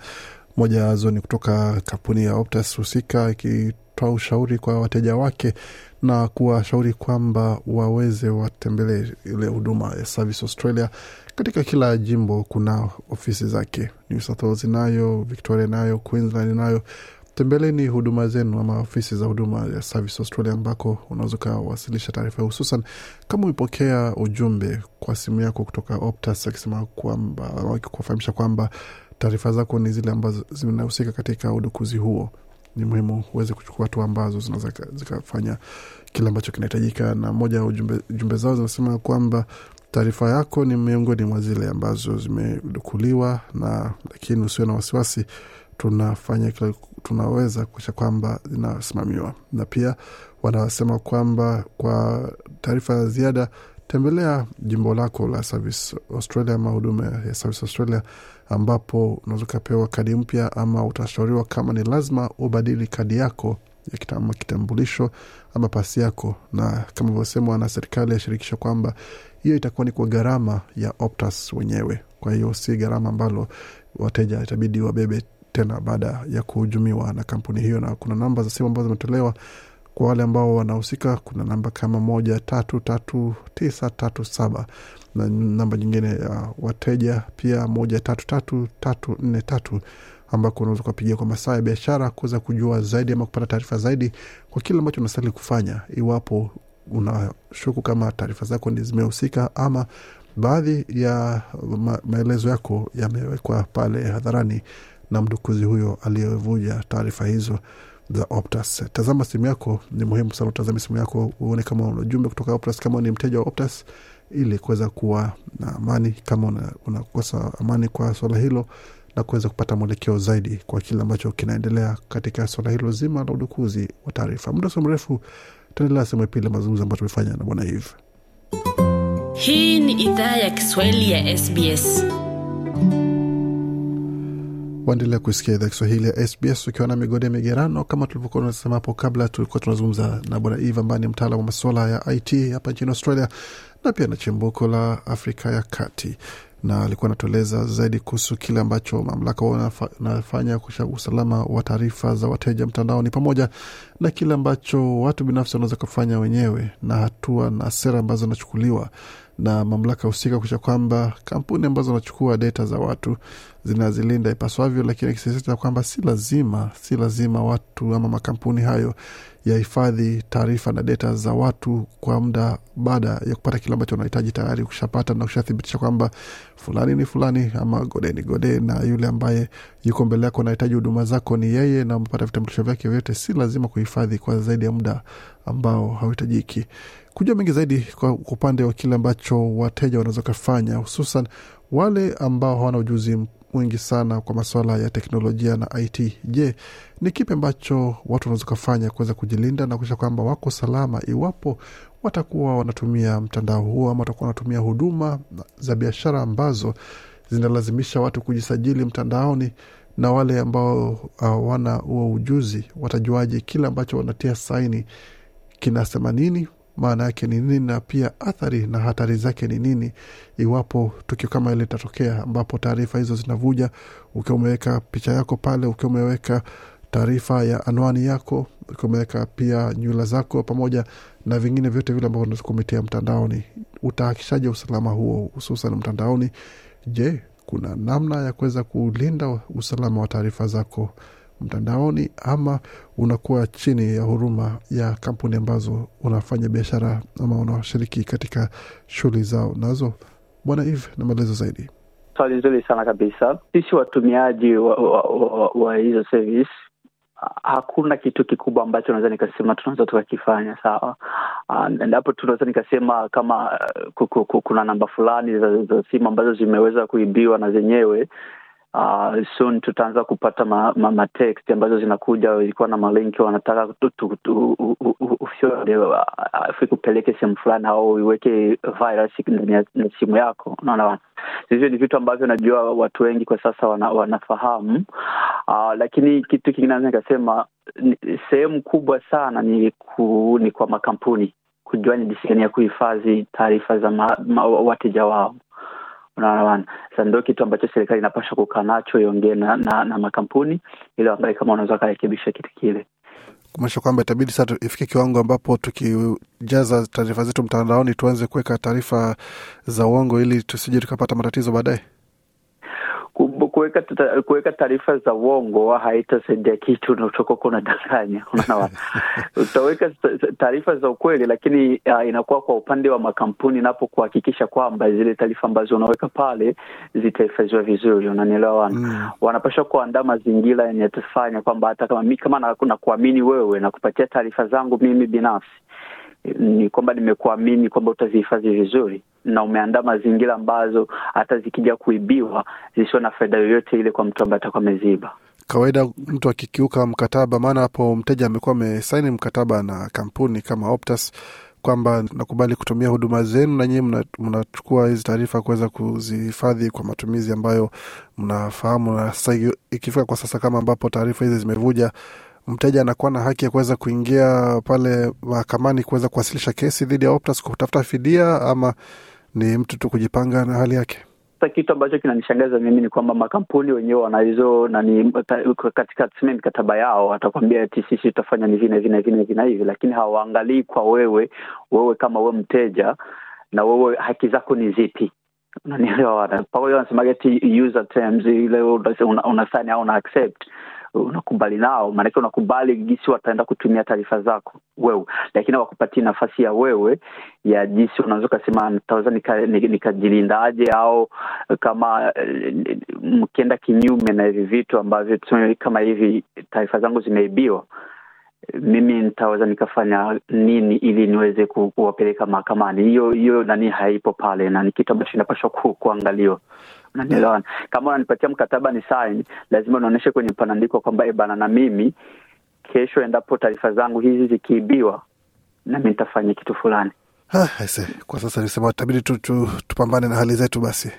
moja yazo ni kutoka kampuni ya Optus husika ikitoa ushauri kwa wateja wake na kuwashauri kwamba waweze watembelee ile huduma ya Service Australia. Katika kila jimbo kuna ofisi zake, New South Wales inayo, Victoria inayo, Queensland inayo. Tembeleni huduma zenu ama ofisi za huduma ya Service Australia ambako unaweza ukawasilisha taarifa, hususan kama umepokea ujumbe kwa simu yako kutoka Optus akisema kwamba wakikufahamisha kwamba taarifa zako ni zile ambazo zinahusika katika udukuzi huo, ni muhimu uweze kuchukua hatua ambazo zinaweza zikafanya kile ambacho kinahitajika. Na moja ya jumbe zao zinasema kwamba taarifa yako ni miongoni mwa zile ambazo zimedukuliwa, na lakini usiwe na wasiwasi, tunafanya kila tunaweza kuisha kwamba zinasimamiwa. Na pia wanasema kwamba kwa taarifa ya ziada tembelea jimbo lako la Service Australia ama ya Service Australia ambapo unaweza ukapewa kadi mpya ama utashauriwa kama ni lazima ubadili kadi yako ya kitama kitambulisho ama pasi yako, na kama ivyosemwa na serikali ya kwamba hiyo itakuwa ni kwa gharama ya Optus wenyewe. Kwa hiyo si gharama ambalo wateja itabidi wabebe tena baada ya kuhujumiwa na kampuni hiyo, na kuna namba za simu ambazo zimetolewa kwa wale ambao wanahusika. Kuna namba kama moja tatu tatu tisa tatu saba na namba nyingine ya wateja pia moja tatu tatu tatu nne tatu ambako unaweza ukapigia kwa masaa ya biashara kuweza kujua zaidi ama kupata taarifa zaidi kwa kile ambacho unastahili kufanya iwapo unashuku kama taarifa zako ni zimehusika ama baadhi ya ma maelezo yako yamewekwa pale hadharani na mdukuzi huyo aliyevuja taarifa hizo za Optus. Tazama simu yako, ni muhimu sana utazame simu yako uone kama una ujumbe kutoka Optus. Kama ni mteja wa Optus, ili kuweza kuwa na amani kama una- unakosa amani kwa swala hilo na kuweza kupata mwelekeo zaidi kwa kile ambacho kinaendelea katika swala hilo zima la udukuzi wa taarifa. Muda sio mrefu taendelea sehemu ya pili mazungumzo ambayo tumefanya na bwana Eve.
Hii ni idhaa ya Kiswahili ya SBS.
Waendelea kuisikia idhaa Kiswahili ya SBS ukiwa na migodi ya migerano. Kama tulivyokuwa tunasema hapo kabla, tulikuwa tunazungumza na bwana Eve ambaye ni mtaalam wa masuala ya IT hapa nchini Australia na pia na chimbuko la Afrika ya Kati, na alikuwa anatueleza zaidi kuhusu kile ambacho mamlaka wanafa- wanafanya kusha usalama wa taarifa za wateja mtandaoni, pamoja na kile ambacho watu binafsi wanaweza kufanya wenyewe na hatua na sera ambazo zinachukuliwa na mamlaka husika kusha kwamba kampuni ambazo wanachukua data za watu zinazilinda ipaswavyo, lakini akisisitiza kwamba si lazima si lazima watu ama makampuni hayo yahifadhi taarifa na data za watu kwa muda baada ya kupata kile ambacho wanahitaji tayari ukishapata na ukishathibitisha kwamba fulani ni fulani ama gode ni gode, na yule ambaye yuko mbele yako anahitaji huduma zako ni yeye, na umepata vitambulisho vyake vyote, si lazima kuhifadhi kwa zaidi ya muda ambao hauhitajiki. Kujua mengi zaidi kwa upande wa kile ambacho wateja wanaweza kufanya, hususan wale ambao hawana ujuzi mwingi sana kwa masuala ya teknolojia na IT. Je, ni kipi ambacho watu wanaweza kufanya kuweza kujilinda na kuisha kwamba wako salama iwapo watakuwa wanatumia mtandao huo ama watakuwa wanatumia huduma za biashara ambazo zinalazimisha watu kujisajili mtandaoni na wale ambao hawana huo ujuzi watajuaje kile ambacho wanatia saini kinasema nini maana yake ni nini na pia athari na hatari zake ni nini? Iwapo tukio kama ile litatokea ambapo taarifa hizo zinavuja ukiwa umeweka picha yako pale ukiwa umeweka taarifa ya anwani yako ukiwa umeweka pia nywila zako pamoja na vingine vyote vile ambavyo kumitia mtandaoni. Utahakishaje usalama huo hususan mtandaoni? Je kuna namna ya kuweza kulinda usalama wa taarifa zako mtandaoni ama unakuwa chini ya huruma ya kampuni ambazo unafanya biashara ama unashiriki katika shughuli zao nazo bwana eve na maelezo zaidi
Swali nzuri sana kabisa. Sisi watumiaji wa, wa, wa, wa hizo service hakuna kitu kikubwa ambacho naweza nikasema tunaweza tukakifanya sawa. Ah, Endapo tunaweza nikasema kama ku- ku- ku- kuna namba fulani za simu ambazo zimeweza kuibiwa na zenyewe Uh, soon tutaanza kupata ma, ma, ma text ambazo zinakuja ilikuwa na malinki wanataka fikupeleke sehemu fulani au iweke virus ya simu yako. Unaona hivyo ni vitu ambavyo najua watu wengi kwa sasa wana, wanafahamu. Uh, lakini kitu kingine naweza nikasema sehemu kubwa sana ni, ku, ni kwa makampuni. Kujua ni jinsi ya kuhifadhi taarifa za ma, ma, wateja wao unaona sasa ndio kitu ambacho serikali inapasha kukaa nacho iongee na, na, na makampuni ili waangalie kama wanaweza wakarekebisha kitu kile.
Kumaanisha kwamba itabidi sasa ifike kiwango ambapo tukijaza taarifa zetu mtandaoni tuanze kuweka taarifa za uongo ili tusije tukapata matatizo baadaye
kuweka kuweka taarifa za uongo haitasaidia kitu na utakuwa unadanganya unaona? Utaweka taarifa za ukweli lakini uh, inakuwa kwa upande wa makampuni napo kuhakikisha kwamba zile taarifa ambazo unaweka pale zitahifadhiwa vizuri unanielewa? Wana
mm.
wanapaswa kuandaa mazingira yenye yatafanya kwamba hata kama mi kama na, na kuamini wewe na kupatia taarifa zangu mimi binafsi ni kwamba nimekuamini kwamba utazihifadhi vizuri na umeandaa mazingira ambazo hata zikija kuibiwa zisiwe na faida yoyote ile kwa mtu ambaye atakuwa ameziba
kawaida mtu akikiuka mkataba maana hapo mteja amekuwa amesaini mkataba na kampuni kama optus kwamba nakubali kutumia huduma zenu na nyie mnachukua hizi taarifa kuweza kuzihifadhi kwa matumizi ambayo mnafahamu. Na sasa ikifika kwa sasa kama ambapo taarifa hizi zimevuja mteja anakuwa na haki ya kuweza kuingia pale mahakamani kuweza kuwasilisha kesi dhidi ya optus kutafuta fidia ama ni mtu tu kujipanga na hali yake?
Kitu ambacho kinanishangaza mimi ni kwamba makampuni wenyewe wana hizo nani katika tuseme mikataba yao atakwambia ati sisi tutafanya ni vile vile vile vile hivi lakini hawaangalii kwa wewe wewe kama wewe mteja na wewe haki zako ni zipi? Unanielewa? Wanasemaga ati user terms ile una, una sign au una accept unakubali nao maanake unakubali jinsi wataenda kutumia taarifa zako wewe lakini hawakupatii nafasi ya wewe ya jinsi unaweza ukasema nitaweza nikajilindaje nika au kama eh, mkienda kinyume na hivi vitu ambavyo tuseme kama hivi taarifa zangu zimeibiwa mimi nitaweza nikafanya nini ili niweze ku, kuwapeleka mahakamani. Hiyo hiyo nani haipo pale, na ni kitu ambacho kinapaswa ku, kuangaliwa. Unanielewa? Kama unanipatia mkataba ni sign, lazima unaonyeshe kwenye panandiko kwamba e bana, na mimi kesho, endapo taarifa zangu hizi zikiibiwa, nami nitafanya kitu fulani.
Ha, aise, kwa sasa nisema tabidi tu, tu, tupambane na hali zetu basi.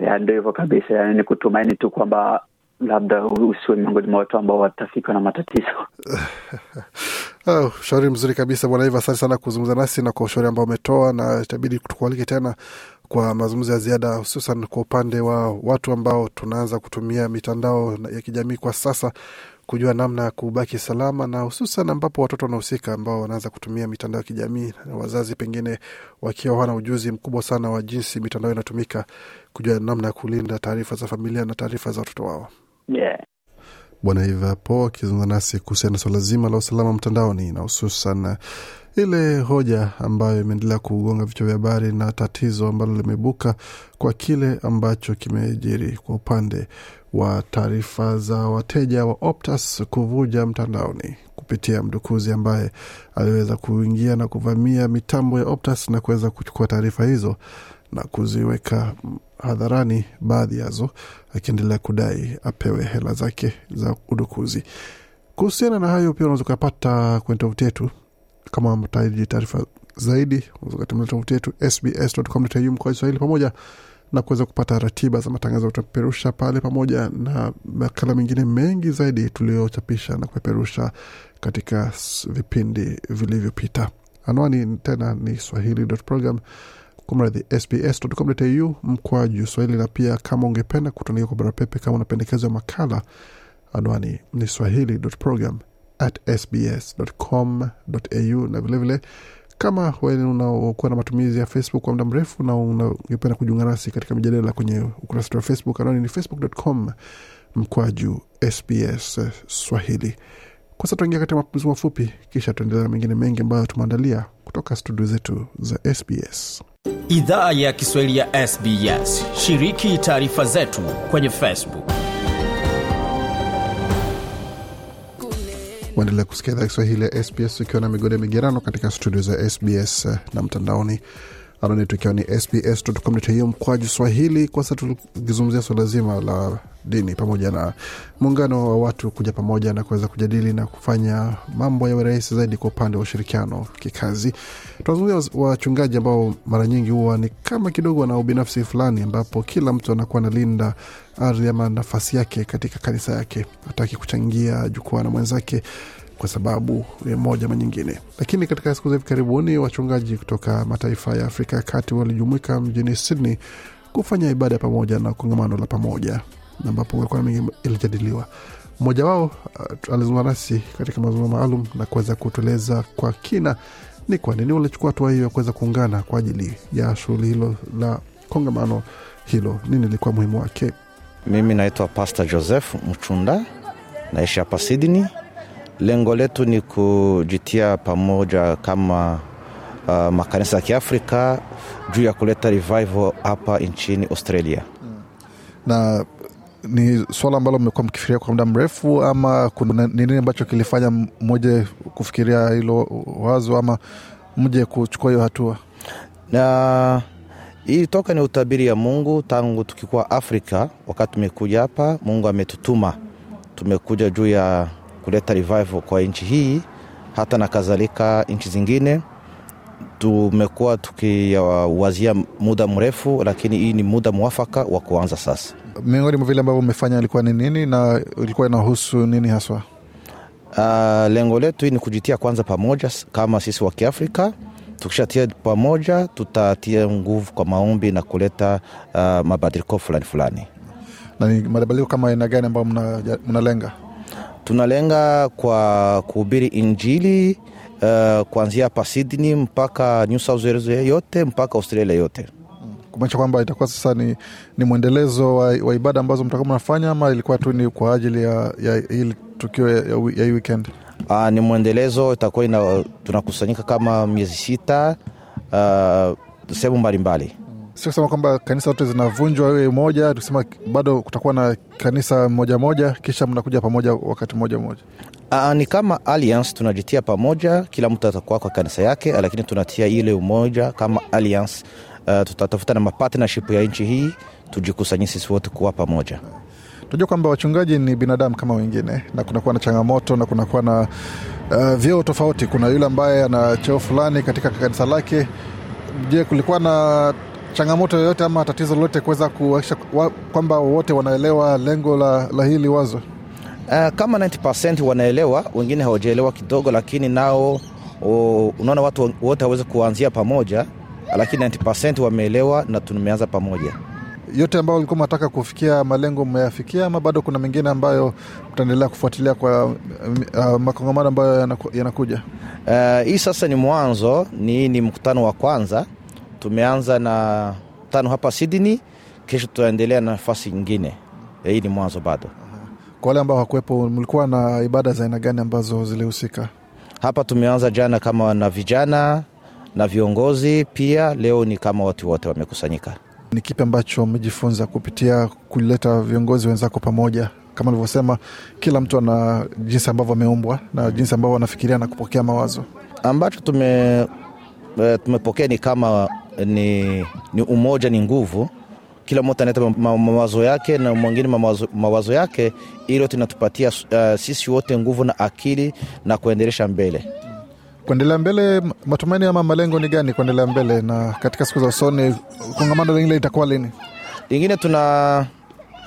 ndo ndio hivyo kabisa, yani ni kutumaini tu kwamba labda usiwe miongoni mwa watu ambao watafikwa na matatizo.
Oh, ushauri mzuri kabisa bwana Iva, asante sana kuzungumza nasi na kwa ushauri ambao umetoa, na itabidi tukualike tena kwa mazungumzo ya ziada, hususan kwa upande wa watu ambao tunaanza kutumia mitandao ya kijamii kwa sasa kujua namna ya kubaki salama, na hususan ambapo watoto wanahusika ambao wanaanza kutumia mitandao ya kijamii na wazazi pengine wakiwa hawana ujuzi mkubwa sana wa jinsi mitandao inatumika, kujua namna ya kulinda taarifa za familia na taarifa za watoto wao.
Yeah.
Bwana Ivapo akizungumza nasi kuhusiana na swala zima la usalama mtandaoni na hususan ile hoja ambayo imeendelea kugonga vichwa vya habari na tatizo ambalo limebuka kwa kile ambacho kimejiri kwa upande wa taarifa za wateja wa Optus kuvuja mtandaoni kupitia mdukuzi ambaye aliweza kuingia na kuvamia mitambo ya Optus na kuweza kuchukua taarifa hizo na kuziweka hadharani, baadhi yazo akiendelea kudai apewe hela zake za udukuzi. Kuhusiana na hayo, pia unaweza ukapata kwenye tovuti yetu kama mtaji taarifa zaidi, ukatembelea tovuti yetu sbs.com.au mkoa Kiswahili pamoja na kuweza kupata ratiba za matangazo tutapeperusha pale pamoja na makala mengine mengi zaidi tuliyochapisha na kupeperusha katika vipindi vilivyopita. Anwani tena ni swahili.program kumradhi sbs.com.au mkwaju swahili, na pia kama ungependa kutuandikia kwa barua pepe kama unapendekezo ya makala, anwani ni swahili.program at sbs.com.au na vilevile kama unakuwa na matumizi ya Facebook kwa muda mrefu na ungependa kujiunga nasi katika mijadala kwenye ukurasa wa Facebook, anwani ni facebook.com mkwaju SBS Swahili. Kwa sasa tuingia katika mapumziko mafupi, kisha tuendelea na mengine mengi ambayo tumeandalia kutoka studio zetu za SBS.
Idhaa ya Kiswahili ya SBS. Shiriki taarifa zetu kwenye Facebook.
Waendelea kusikia idhaa Kiswahili ya SBS ukiwa na migode migerano katika studio za SBS na mtandaoni anwani yetu ikiwa ni sbs.com.au mkwaju swahili. Kwa tukizungumzia swala zima la dini pamoja na muungano wa watu kuja pamoja na kuweza kujadili na kufanya mambo yawe rahisi zaidi kwa upande wa ushirikiano kikazi. Tunazungumzia wachungaji ambao mara nyingi huwa ni kama kidogo na ubinafsi fulani, ambapo kila mtu anakuwa analinda ardhi ama nafasi yake katika kanisa yake, hataki kuchangia jukwaa na mwenzake kwa sababu moja ama nyingine. Lakini katika siku za hivi karibuni, wachungaji kutoka mataifa ya Afrika ya Kati walijumuika mjini Sydney kufanya ibada pamoja na kongamano la pamoja, ambapo kulikuwa mengi ilijadiliwa. Mmoja wao uh, alizungumza nasi katika mazungumzo maalum na kuweza kutueleza kwa kina ni kwa nini walichukua hatua hiyo ya kuweza kuungana kwa ajili ya shughuli hilo la kongamano hilo, nini ilikuwa muhimu wake.
Mimi naitwa Pastor Joseph Mchunda, naishi hapa Sydney. Lengo letu ni kujitia pamoja kama uh, makanisa ya Kiafrika juu ya kuleta revival hapa nchini Australia.
Na ni swala ambalo mmekuwa mkifikiria kwa muda mrefu, ama kuna ni nini ambacho kilifanya mmoja kufikiria hilo wazo ama mje kuchukua hiyo hatua?
Na hii toka ni utabiri ya Mungu tangu tukikuwa Afrika. Wakati tumekuja hapa, Mungu ametutuma, tumekuja juu ya kuleta revival kwa nchi hii hata na kadhalika nchi zingine. Tumekuwa tukiwazia muda mrefu, lakini hii ni muda mwafaka wa kuanza sasa.
Miongoni mwa vile ambavyo umefanya ilikuwa ni nini na ilikuwa inahusu nini haswa?
Uh, lengo letu ni kujitia kwanza pamoja kama sisi wa Kiafrika. Tukishatia pamoja, tutatia nguvu kwa maombi na kuleta uh, mabadiliko fulani fulani.
Na ni mabadiliko kama aina gani ambayo mnalenga?
Tunalenga kwa kuhubiri Injili uh, kuanzia hapa Sydney mpaka New South Wales yote mpaka Australia yote.
Kumaanisha kwamba itakuwa sasa ni, ni mwendelezo wa, wa ibada ambazo mtakuwa mnafanya ama ilikuwa tu ni kwa ajili ya, ya hili tukio ya, ya hii weekend?
Uh, ni mwendelezo, itakuwa tunakusanyika kama miezi sita uh, sehemu mbalimbali
sio kusema kwamba kanisa zote zinavunjwa iwe moja, tukisema bado kutakuwa na kanisa moja moja, kisha mnakuja pamoja wakati mmoja mmoja.
Aa, ni kama alliance tunajitia pamoja, kila mtu atakuwa kwa kanisa yake, lakini tunatia ile umoja kama alliance. Uh, tutatafuta na mapartnership ya nchi hii tujikusanye sisi wote kuwa pamoja.
Tunajua kwamba wachungaji ni binadamu kama wengine, na kunakuwa na changamoto na kunakuwa na uh, vyeo tofauti. Kuna yule ambaye ana cheo fulani katika kanisa lake. Je, kulikuwa na changamoto yoyote ama tatizo lolote kuweza kuhakikisha kwamba wote wanaelewa lengo la, la hili wazo?
Uh, kama 90% wanaelewa, wengine hawajaelewa kidogo, lakini nao unaona watu wote waweze kuanzia pamoja, lakini 90% wameelewa na tumeanza pamoja.
yote ambayo ulikuwa mnataka kufikia malengo mmeyafikia, ama bado kuna mengine ambayo mtaendelea kufuatilia kwa uh, makongamano ambayo yanaku- yanakuja?
Uh, hii sasa ni mwanzo, ni, ni mkutano wa kwanza. Tumeanza na tano hapa Sydney, kesho tutaendelea na nafasi nyingine. Eh, Hii ni mwanzo bado.
Kwa wale ambao hawakuwepo, mlikuwa na ibada za aina gani ambazo zilihusika?
Hapa tumeanza jana kama na vijana na viongozi pia, leo ni kama watu wote wamekusanyika.
Ni kipi ambacho mmejifunza kupitia kuleta viongozi wenzako pamoja? Kama alivyosema, kila mtu ana jinsi ambavyo ameumbwa na jinsi ambavyo anafikiria na kupokea mawazo.
ambacho tume eh, tumepokea ni kama ni, ni umoja ni nguvu. Kila mmoja analeta ma- ma- mawazo yake na mwingine mawazo, mawazo yake ili tunatupatia uh, sisi wote nguvu na akili na kuendelesha mbele.
Kuendelea mbele, matumaini ama malengo ni gani kuendelea mbele? Na katika siku za usoni, kongamano lingine litakuwa lini?
lingine tuna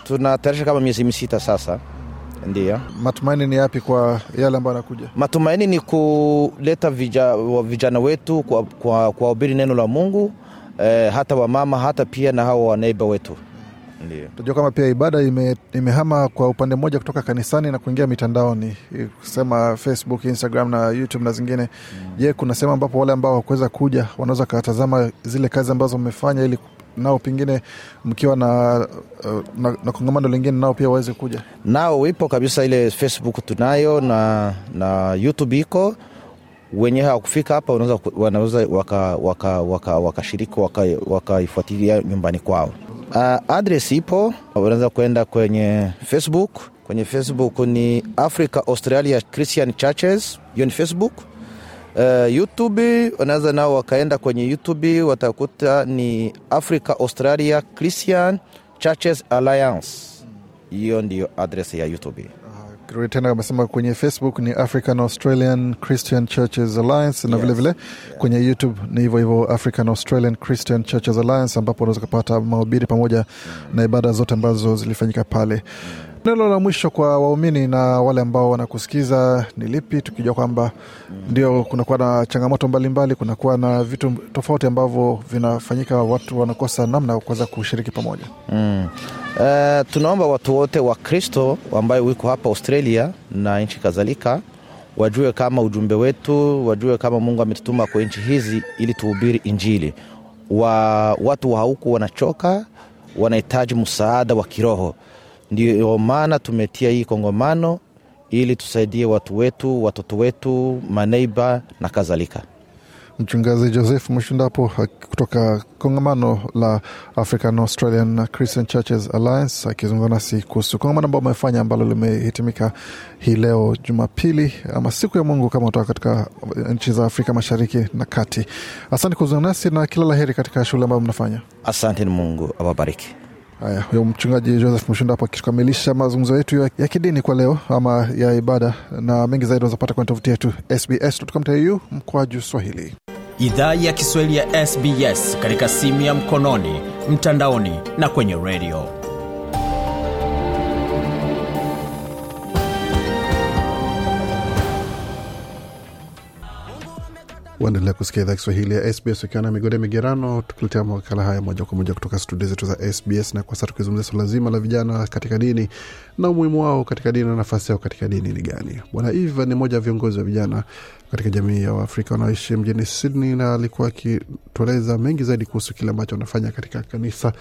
tunatayarisha kama miezi misita sasa. Ndio.
Matumaini ni yapi kwa yale ambayo anakuja
matumaini ni kuleta vija, vijana wetu kwa, kwa, kwa ubiri neno la mungu eh, hata wamama hata pia na hawa waneiba wetu. Ndio.
Tunajua kama pia ibada ime, imehama kwa upande mmoja kutoka kanisani na kuingia mitandaoni, kusema Facebook, Instagram na YouTube na zingine. Je, kuna sehemu ambapo wale ambao wakuweza kuja wanaweza wakatazama zile kazi ambazo mmefanya ili nao pengine mkiwa na, uh, na, na kongamano lingine nao pia waweze kuja?
nao ipo kabisa ile facebook tunayo na, na youtube iko wenye hawakufika hapa wanaweza, wakashiriki waka, waka, waka, wakaifuatilia nyumbani kwao. Uh, adres ipo. Wanaweza kwenda kwenye facebook. Kwenye facebook ni africa australia christian churches. Hiyo ni facebook. Uh, youtube wanaweza nao wakaenda kwenye youtube watakuta ni africa australia christian churches alliance. Hiyo ndiyo adres ya youtube
Kirudi tena amesema kwenye Facebook ni African Australian Christian Churches Alliance na
Yes.
vilevile vile, kwenye YouTube ni hivyo hivyo African Australian Christian Churches Alliance, ambapo unaweza kupata mahubiri pamoja na ibada zote ambazo zilifanyika pale. Neno la mwisho kwa waumini na wale ambao wanakusikiza ni lipi, tukijua kwamba ndio kunakuwa na changamoto mbalimbali, kunakuwa na vitu tofauti ambavyo vinafanyika, watu wanakosa namna ya kuweza kushiriki pamoja.
mm. Uh, tunaomba watu wote wa kristo ambayo wiko hapa australia na nchi kadhalika wajue kama ujumbe wetu wajue kama mungu ametutuma kwa nchi hizi ili tuhubiri injili. Wa, watu wa huku wanachoka wanahitaji msaada wa kiroho. Ndio maana tumetia hii kongomano ili tusaidie watu wetu watoto wetu maneiba na kadhalika
Mchungaji Joseph Mshindapo kutoka kongamano la African Australian Christian Churches Alliance akizungumza nasi kuhusu kongamano ambao amefanya ambalo limehitimika hii leo Jumapili ama siku ya Mungu kama utoka katika nchi za Afrika Mashariki na Kati. Asante kuzungumza nasi na kila la heri katika shughuli ambayo mnafanya.
asante ni mungu awabariki
Haya, huyo mchungaji Joseph Mshinda hapo akikamilisha mazungumzo yetu ya, kidini kwa leo ama ya ibada, na mengi zaidi unazopata kwenye tovuti yetu sbs.com.au mkwaju Swahili.
idhaa ya kiswahili ya sbs katika simu ya mkononi mtandaoni na kwenye redio
Uendelea kusikia idhaa Kiswahili ya SBS ukiwa na migode migerano, tukuletea makala haya moja kwa moja kutoka studio zetu za SBS, na kwa sasa tukizungumzia suala zima la vijana katika dini na umuhimu wao katika dini na nafasi yao katika dini ni gani. Bwana Eve ni mmoja wa viongozi wa vijana katika jamii ya Waafrika wanaoishi mjini Sydney, na alikuwa akitueleza mengi zaidi kuhusu kile ambacho wanafanya katika kanisa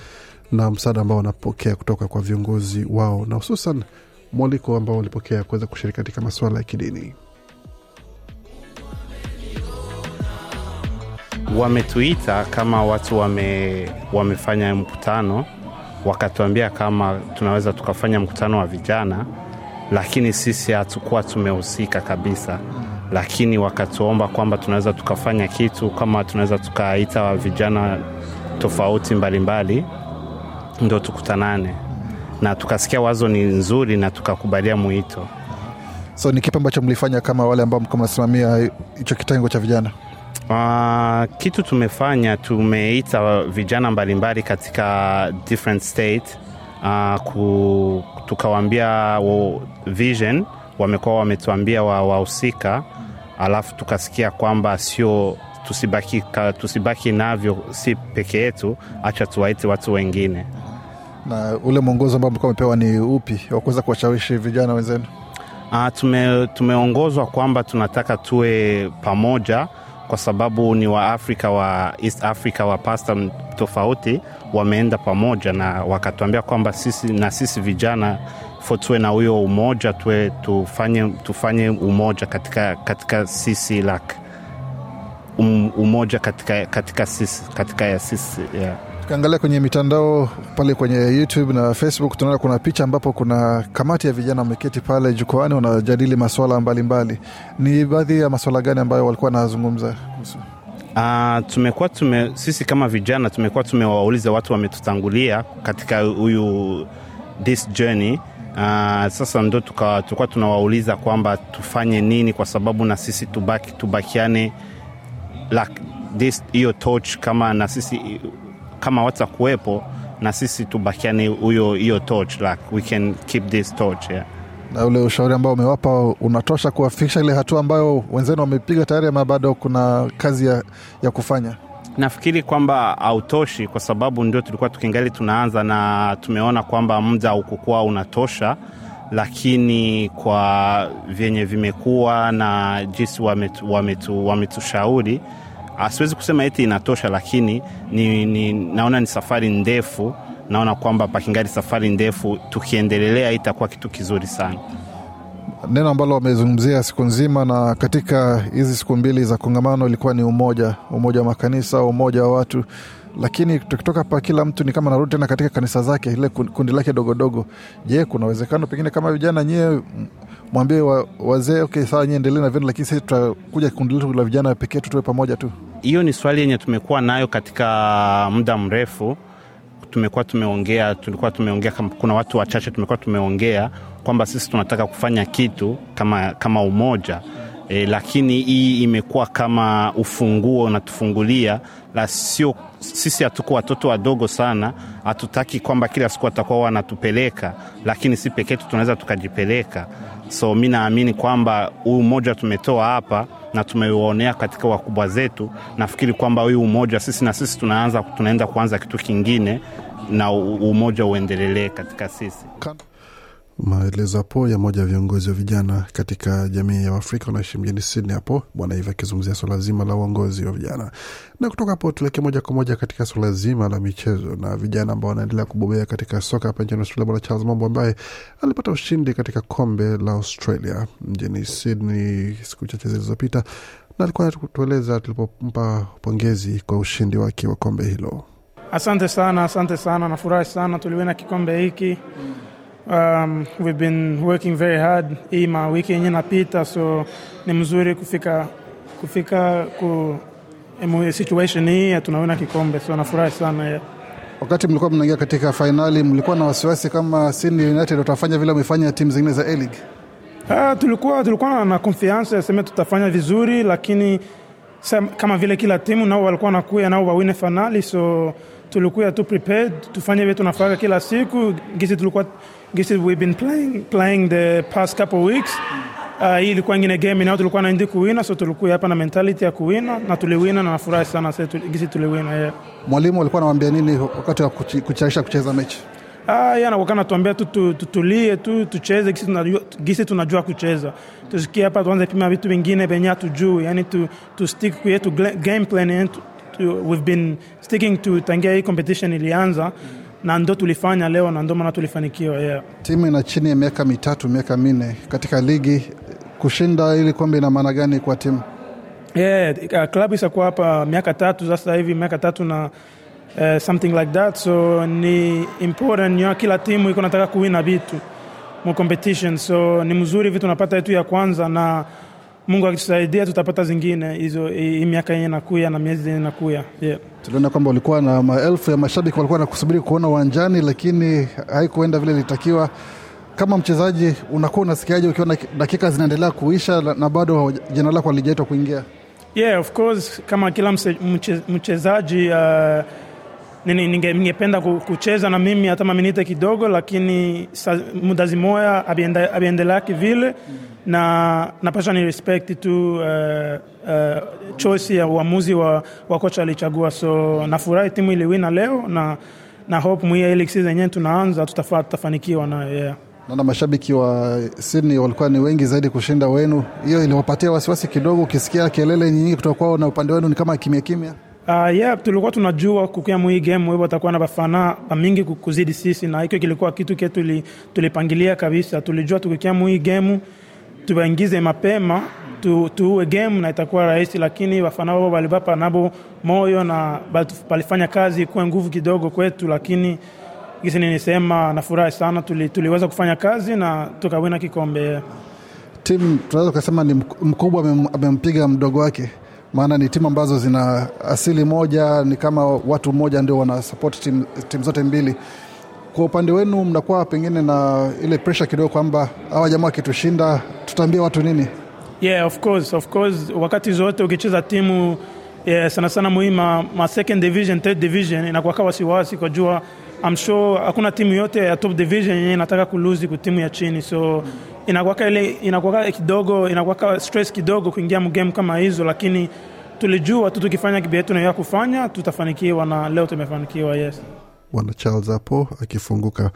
na msaada ambao wanapokea kutoka kwa viongozi wao, na hususan mwaliko ambao walipokea kuweza kushiriki katika masuala ya kidini.
Wametuita kama watu wame, wamefanya mkutano wakatuambia kama tunaweza tukafanya mkutano wa vijana lakini sisi hatukuwa tumehusika kabisa. Lakini wakatuomba kwamba tunaweza tukafanya kitu kama tunaweza tukaita vijana tofauti mbalimbali ndo tukutanane. Na tukasikia wazo ni nzuri na tukakubalia mwito.
So ni kipi ambacho mlifanya kama wale ambao mko mnasimamia hicho kitengo cha vijana
Uh, kitu tumefanya tumeita vijana mbalimbali katika different state uh, ku, tukawaambia wa- vision wamekuwa wametuambia wahusika wa alafu tukasikia kwamba sio tusibaki, tusibaki navyo si peke yetu acha tuwaite watu wengine.
Na ule mwongozo ambao mlikuwa amepewa ni upi wa kuweza kuwashawishi vijana wenzenu?
Uh, tume, tumeongozwa kwamba tunataka tuwe pamoja kwa sababu ni waafrika wa east africa wa pasta tofauti wameenda pamoja na wakatuambia kwamba sisi na sisi vijana fo tuwe na huyo umoja tuwe tufanye, tufanye umoja katika, katika sisi lak um, umoja katika, katika sisi katika ya sisi yeah.
Tukiangalia kwenye mitandao pale kwenye youtube na facebook tunaona kuna picha ambapo kuna kamati ya vijana wameketi pale jukwani wanajadili maswala mbalimbali. Ni baadhi ya maswala gani ambayo walikuwa wanazungumza
Uh, tumekuwa tume, sisi kama vijana tumekuwa tumewauliza watu wametutangulia katika huyu this journey. Uh, sasa ndo tulikuwa tunawauliza kwamba tufanye nini kwa sababu na sisi tubaki, tubakiane like hiyo torch kama na sisi kama watakuwepo na sisi tubakiane huyo hiyo torch like we can keep this torch yeah.
na ule ushauri ambao umewapa unatosha kuwafikisha ile hatua ambayo wenzenu wamepiga tayari ama bado kuna kazi ya, ya kufanya
nafikiri kwamba hautoshi kwa sababu ndio tulikuwa tukingali tunaanza na tumeona kwamba muda haukukuwa unatosha lakini kwa vyenye vimekuwa na jinsi wametu, wametu, wametushauri ah, siwezi kusema eti inatosha lakini ni, ni, naona ni safari ndefu. Naona kwamba pakingari safari ndefu. Tukiendelelea itakuwa kitu kizuri sana.
Neno ambalo wamezungumzia siku nzima na katika hizi siku mbili za kongamano ilikuwa ni umoja umoja wa makanisa umoja wa watu. Lakini tukitoka pa kila mtu ni kama narudi tena katika kanisa zake ile kundi lake dogodogo je kuna uwezekano pengine kama vijana m- mwambie wa, wazee okay sawa nyie endelee na vyenu lakini sisi tutakuja kundi letu la vijana pekee yetu tuwe pamoja tu.
Hiyo ni swali yenye tumekuwa nayo katika muda mrefu. Tumekuwa tumeongea tulikuwa tumeongea kuna watu wachache tumekuwa tumeongea kwamba sisi tunataka kufanya kitu kama, kama umoja e, lakini hii imekuwa kama ufunguo unatufungulia la sio sisi hatuko watoto wadogo sana hatutaki kwamba kila siku watakuwa wanatupeleka lakini si peke yetu tunaweza tukajipeleka. So mi naamini kwamba huu umoja tumetoa hapa na tumeuonea katika wakubwa zetu nafikiri kwamba huyu umoja sisi na sisi tunaanza tunaenda kuanza kitu kingine na umoja uendelelee katika sisi
maelezo hapo ya moja ya viongozi wa vijana katika jamii ya Waafrika wanaishi mjini Sydney hapo Bwana Iva akizungumzia swala zima la uongozi wa vijana. Na kutoka hapo tuelekee moja kwa moja katika swala zima la michezo na vijana ambao wanaendelea kubobea katika soka hapa nchini Australia. Bwana Charles Mambo ambaye alipata ushindi katika kombe la Australia mjini Sydney siku chache zilizopita, na alikuwa anatueleza tulipompa pongezi kwa ushindi wake wa kombe hilo.
Asante sana, asante sana, nafurahi sana tuliwena kikombe hiki. Um, we've been working very hard. Hii mawiki yenye napita, so ni mzuri kufika kufika ku situation hii tunaona kikombe, so nafurahi sana yeah.
wakati mlikuwa mnaingia katika fainali mlikuwa na wasiwasi kama Sydney United watafanya vile wamefanya timu zingine za A-League?
Ah, tulikuwa tulikuwa na- na confiance yaseme tutafanya vizuri, lakini sam, kama vile kila timu nao walikuwa nakuya nao wawine fainali, so tulikuwa tu prepared tufanye vile tunafanya kila siku gisi tulikuwa gisi we've been playing, playing the past couple weeks Uh, hii ilikuwa ingine game nao tulikuwa naendi kuwina, so tulikuwa hapa na mentality ya kuwina na tuliwina, na nafurahi sana gisi tuliwina yeah.
mwalimu alikuwa anawaambia nini wakati wa kucharisha kucheza mechi
Ah, yeye anakuwa anatuambia tu tu- tutulie tu tucheze gisi tunajua, gisi tunajua kucheza. Tusikie hapa tuanze pima vitu vingine venye hatujui, yani tu, tu stick kwa yetu game plan yetu. We've been sticking to tangia hii competition ilianza na ndo tulifanya leo na ndo maana tulifanikiwa yeah.
timu ina chini ya miaka mitatu miaka minne katika ligi. Kushinda ili kombe ina maana gani kwa timu?
Yeah, uh, klabu isakuwa hapa miaka tatu sasa hivi, miaka tatu na uh, something like that, so ni important ya kila timu iko nataka kuwina vitu mu competition, so ni mzuri vitu napata yetu ya kwanza, na Mungu akitusaidia tutapata zingine hizo hii miaka yenye nakuya na miezi yenye nakuya yeah.
Tuliona kwamba walikuwa na maelfu ya mashabiki walikuwa na kusubiri kuona uwanjani, lakini haikuenda vile ilitakiwa. Kama mchezaji unakuwa unasikiaje ukiona dakika zinaendelea kuisha na bado jina lako halijaitwa kuingia?
Yeah, of course kama kila mchezaji uh, ningependa kucheza na mimi hata maminite kidogo, lakini sa- muda zimoya abiende- abiendelaki vile na napasha ni respect tu uh, uh, choice ya uamuzi wa, wa kocha alichagua, so nafurahi timu iliwina leo na na hope mwia ile season yenyewe tunaanza tutafa, tutafanikiwa nayo yeah.
Naona mashabiki wa Sydney walikuwa ni wengi zaidi kushinda wenu. Hiyo iliwapatia wasiwasi kidogo, ukisikia kelele nyingi kutoka kwao na upande wenu ni kama kimya kimya.
Uh, yeah, tulikuwa tunajua kukia mwii game wewe watakuwa na bafana bamingi ku- kuzidi sisi, na hicho kilikuwa kitu ke tuli, tulipangilia kabisa. Tulijua tukikia mwii game tuwaingize mapema tu, tuue game na itakuwa rahisi, lakini wafana wao walibapa nabo moyo na palifanya kazi kuwa nguvu kidogo kwetu, lakini gisi nilisema, nafurahi sana tuli, tuliweza kufanya kazi na tukawina kikombe.
Timu tunaweza ukasema ni mkubwa amempiga mdogo wake, maana ni timu ambazo zina asili moja, ni kama watu mmoja ndio wana support timu tim zote mbili. Kwa upande wenu mnakuwa pengine na ile presha kidogo kwamba hawa jamaa wakitushinda tutaambia watu nini?
Yeah, of course, of course. Wakati zote ukicheza timu yeah, sana sana muhimu ma, second division, third division inakuwaka wasiwasi kwa jua I'm sure hakuna timu yote ya top division yenye inataka kuluzi ku timu ya chini, so inakuwaka ile inakuwaka kidogo inakuwaka stress kidogo kuingia mgame kama hizo, lakini tulijua tu tukifanya kibi yetu nayo kufanya tutafanikiwa, na leo tumefanikiwa. Yes.
Bwana Charles hapo akifunguka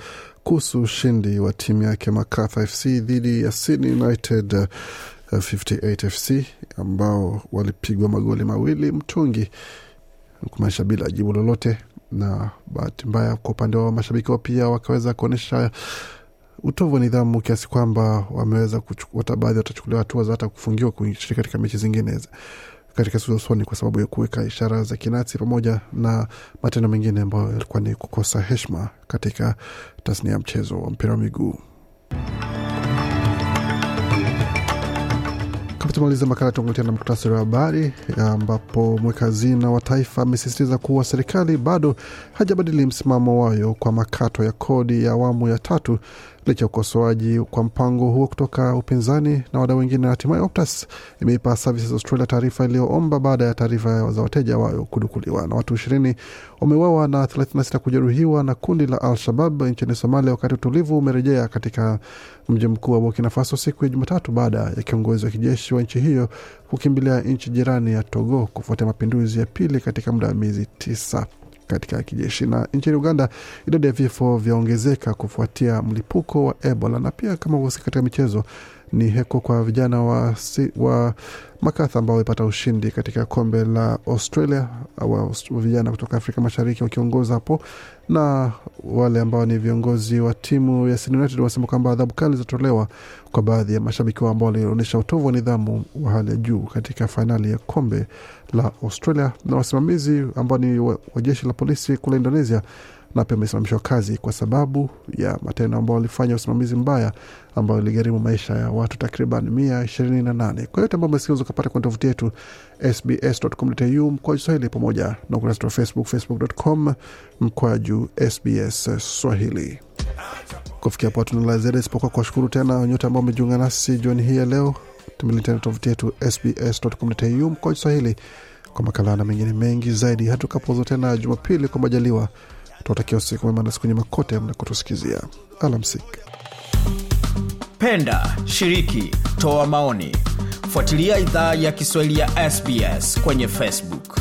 kuhusu ushindi wa timu yake Macarthur FC dhidi ya Sydney United uh, 58 FC ambao walipigwa magoli mawili mtungi kumaanisha bila jibu lolote, na bahati mbaya kwa upande wa mashabiki wao pia wakaweza kuonyesha utovu wa nidhamu kiasi kwamba wameweza baadhi watachukuliwa hatua za hata kufungiwa kushiriki katika mechi zingine katika siku za usoni kwa sababu ya kuweka ishara za kinasi pamoja na matendo mengine ambayo yalikuwa ni kukosa heshima katika tasnia ya mchezo wa mpira wa miguu. Tumaliza makala, tuangalia na muktasari wa habari ambapo mweka hazina wa taifa amesisitiza kuwa serikali bado hajabadili msimamo wayo kwa makato ya kodi ya awamu ya tatu licha ya ukosoaji kwa mpango huo kutoka upinzani na wadau wengine. Hatimaye Optus imeipa Services Australia taarifa iliyoomba baada ya taarifa za wateja wayo kudukuliwa. Na watu ishirini wameuawa na 36 kujeruhiwa na kundi la Al-Shabab nchini Somalia, wakati utulivu umerejea katika mji mkuu wa Burkina Faso siku ya Jumatatu baada ya kiongozi wa kijeshi wa nchi hiyo kukimbilia nchi jirani ya Togo kufuatia mapinduzi ya pili katika muda wa miezi tisa katika kijeshi. Na nchini Uganda, idadi ya vifo vyaongezeka kufuatia mlipuko wa Ebola. Na pia kama uhusika katika michezo, ni heko kwa vijana wa, si, wa Makatha ambao wamepata ushindi katika kombe la Australia vijana kutoka Afrika Mashariki wakiongoza hapo, na wale ambao ni viongozi wa timu ya United wanasema kwamba adhabu kali zitatolewa kwa baadhi ya mashabiki wao ambao walionyesha utovu wa nidhamu wa hali ya juu katika fainali ya kombe la Australia. Na wasimamizi ambao ni wa, wa jeshi la polisi kule Indonesia na pia amesimamishwa kazi kwa sababu ya matendo ambao walifanya usimamizi mbaya ambao iligharimu maisha ya watu takriban mia ishirini na nane. Kwa yote ambao umesikia ukapata kwenye tovuti yetu sbs.com.au mkwaju Swahili pamoja na ukurasa wa Facebook facebook.com mkwaju SBS Swahili. Kufikia hapo hatuna la ziada isipokuwa kuwashukuru tena nyote ambao umejiunga nasi jioni hii ya leo. Tembelea tena tovuti yetu sbs.com.au mkwaju Swahili kwa makala na mengine mengi zaidi. Hatukapozo tena Jumapili kwa majaliwa tunatakia usiku mwema na siku nyema mnakotusikizia. Alamsik.
Penda, shiriki, toa maoni, fuatilia idhaa ya Kiswahili ya SBS kwenye Facebook.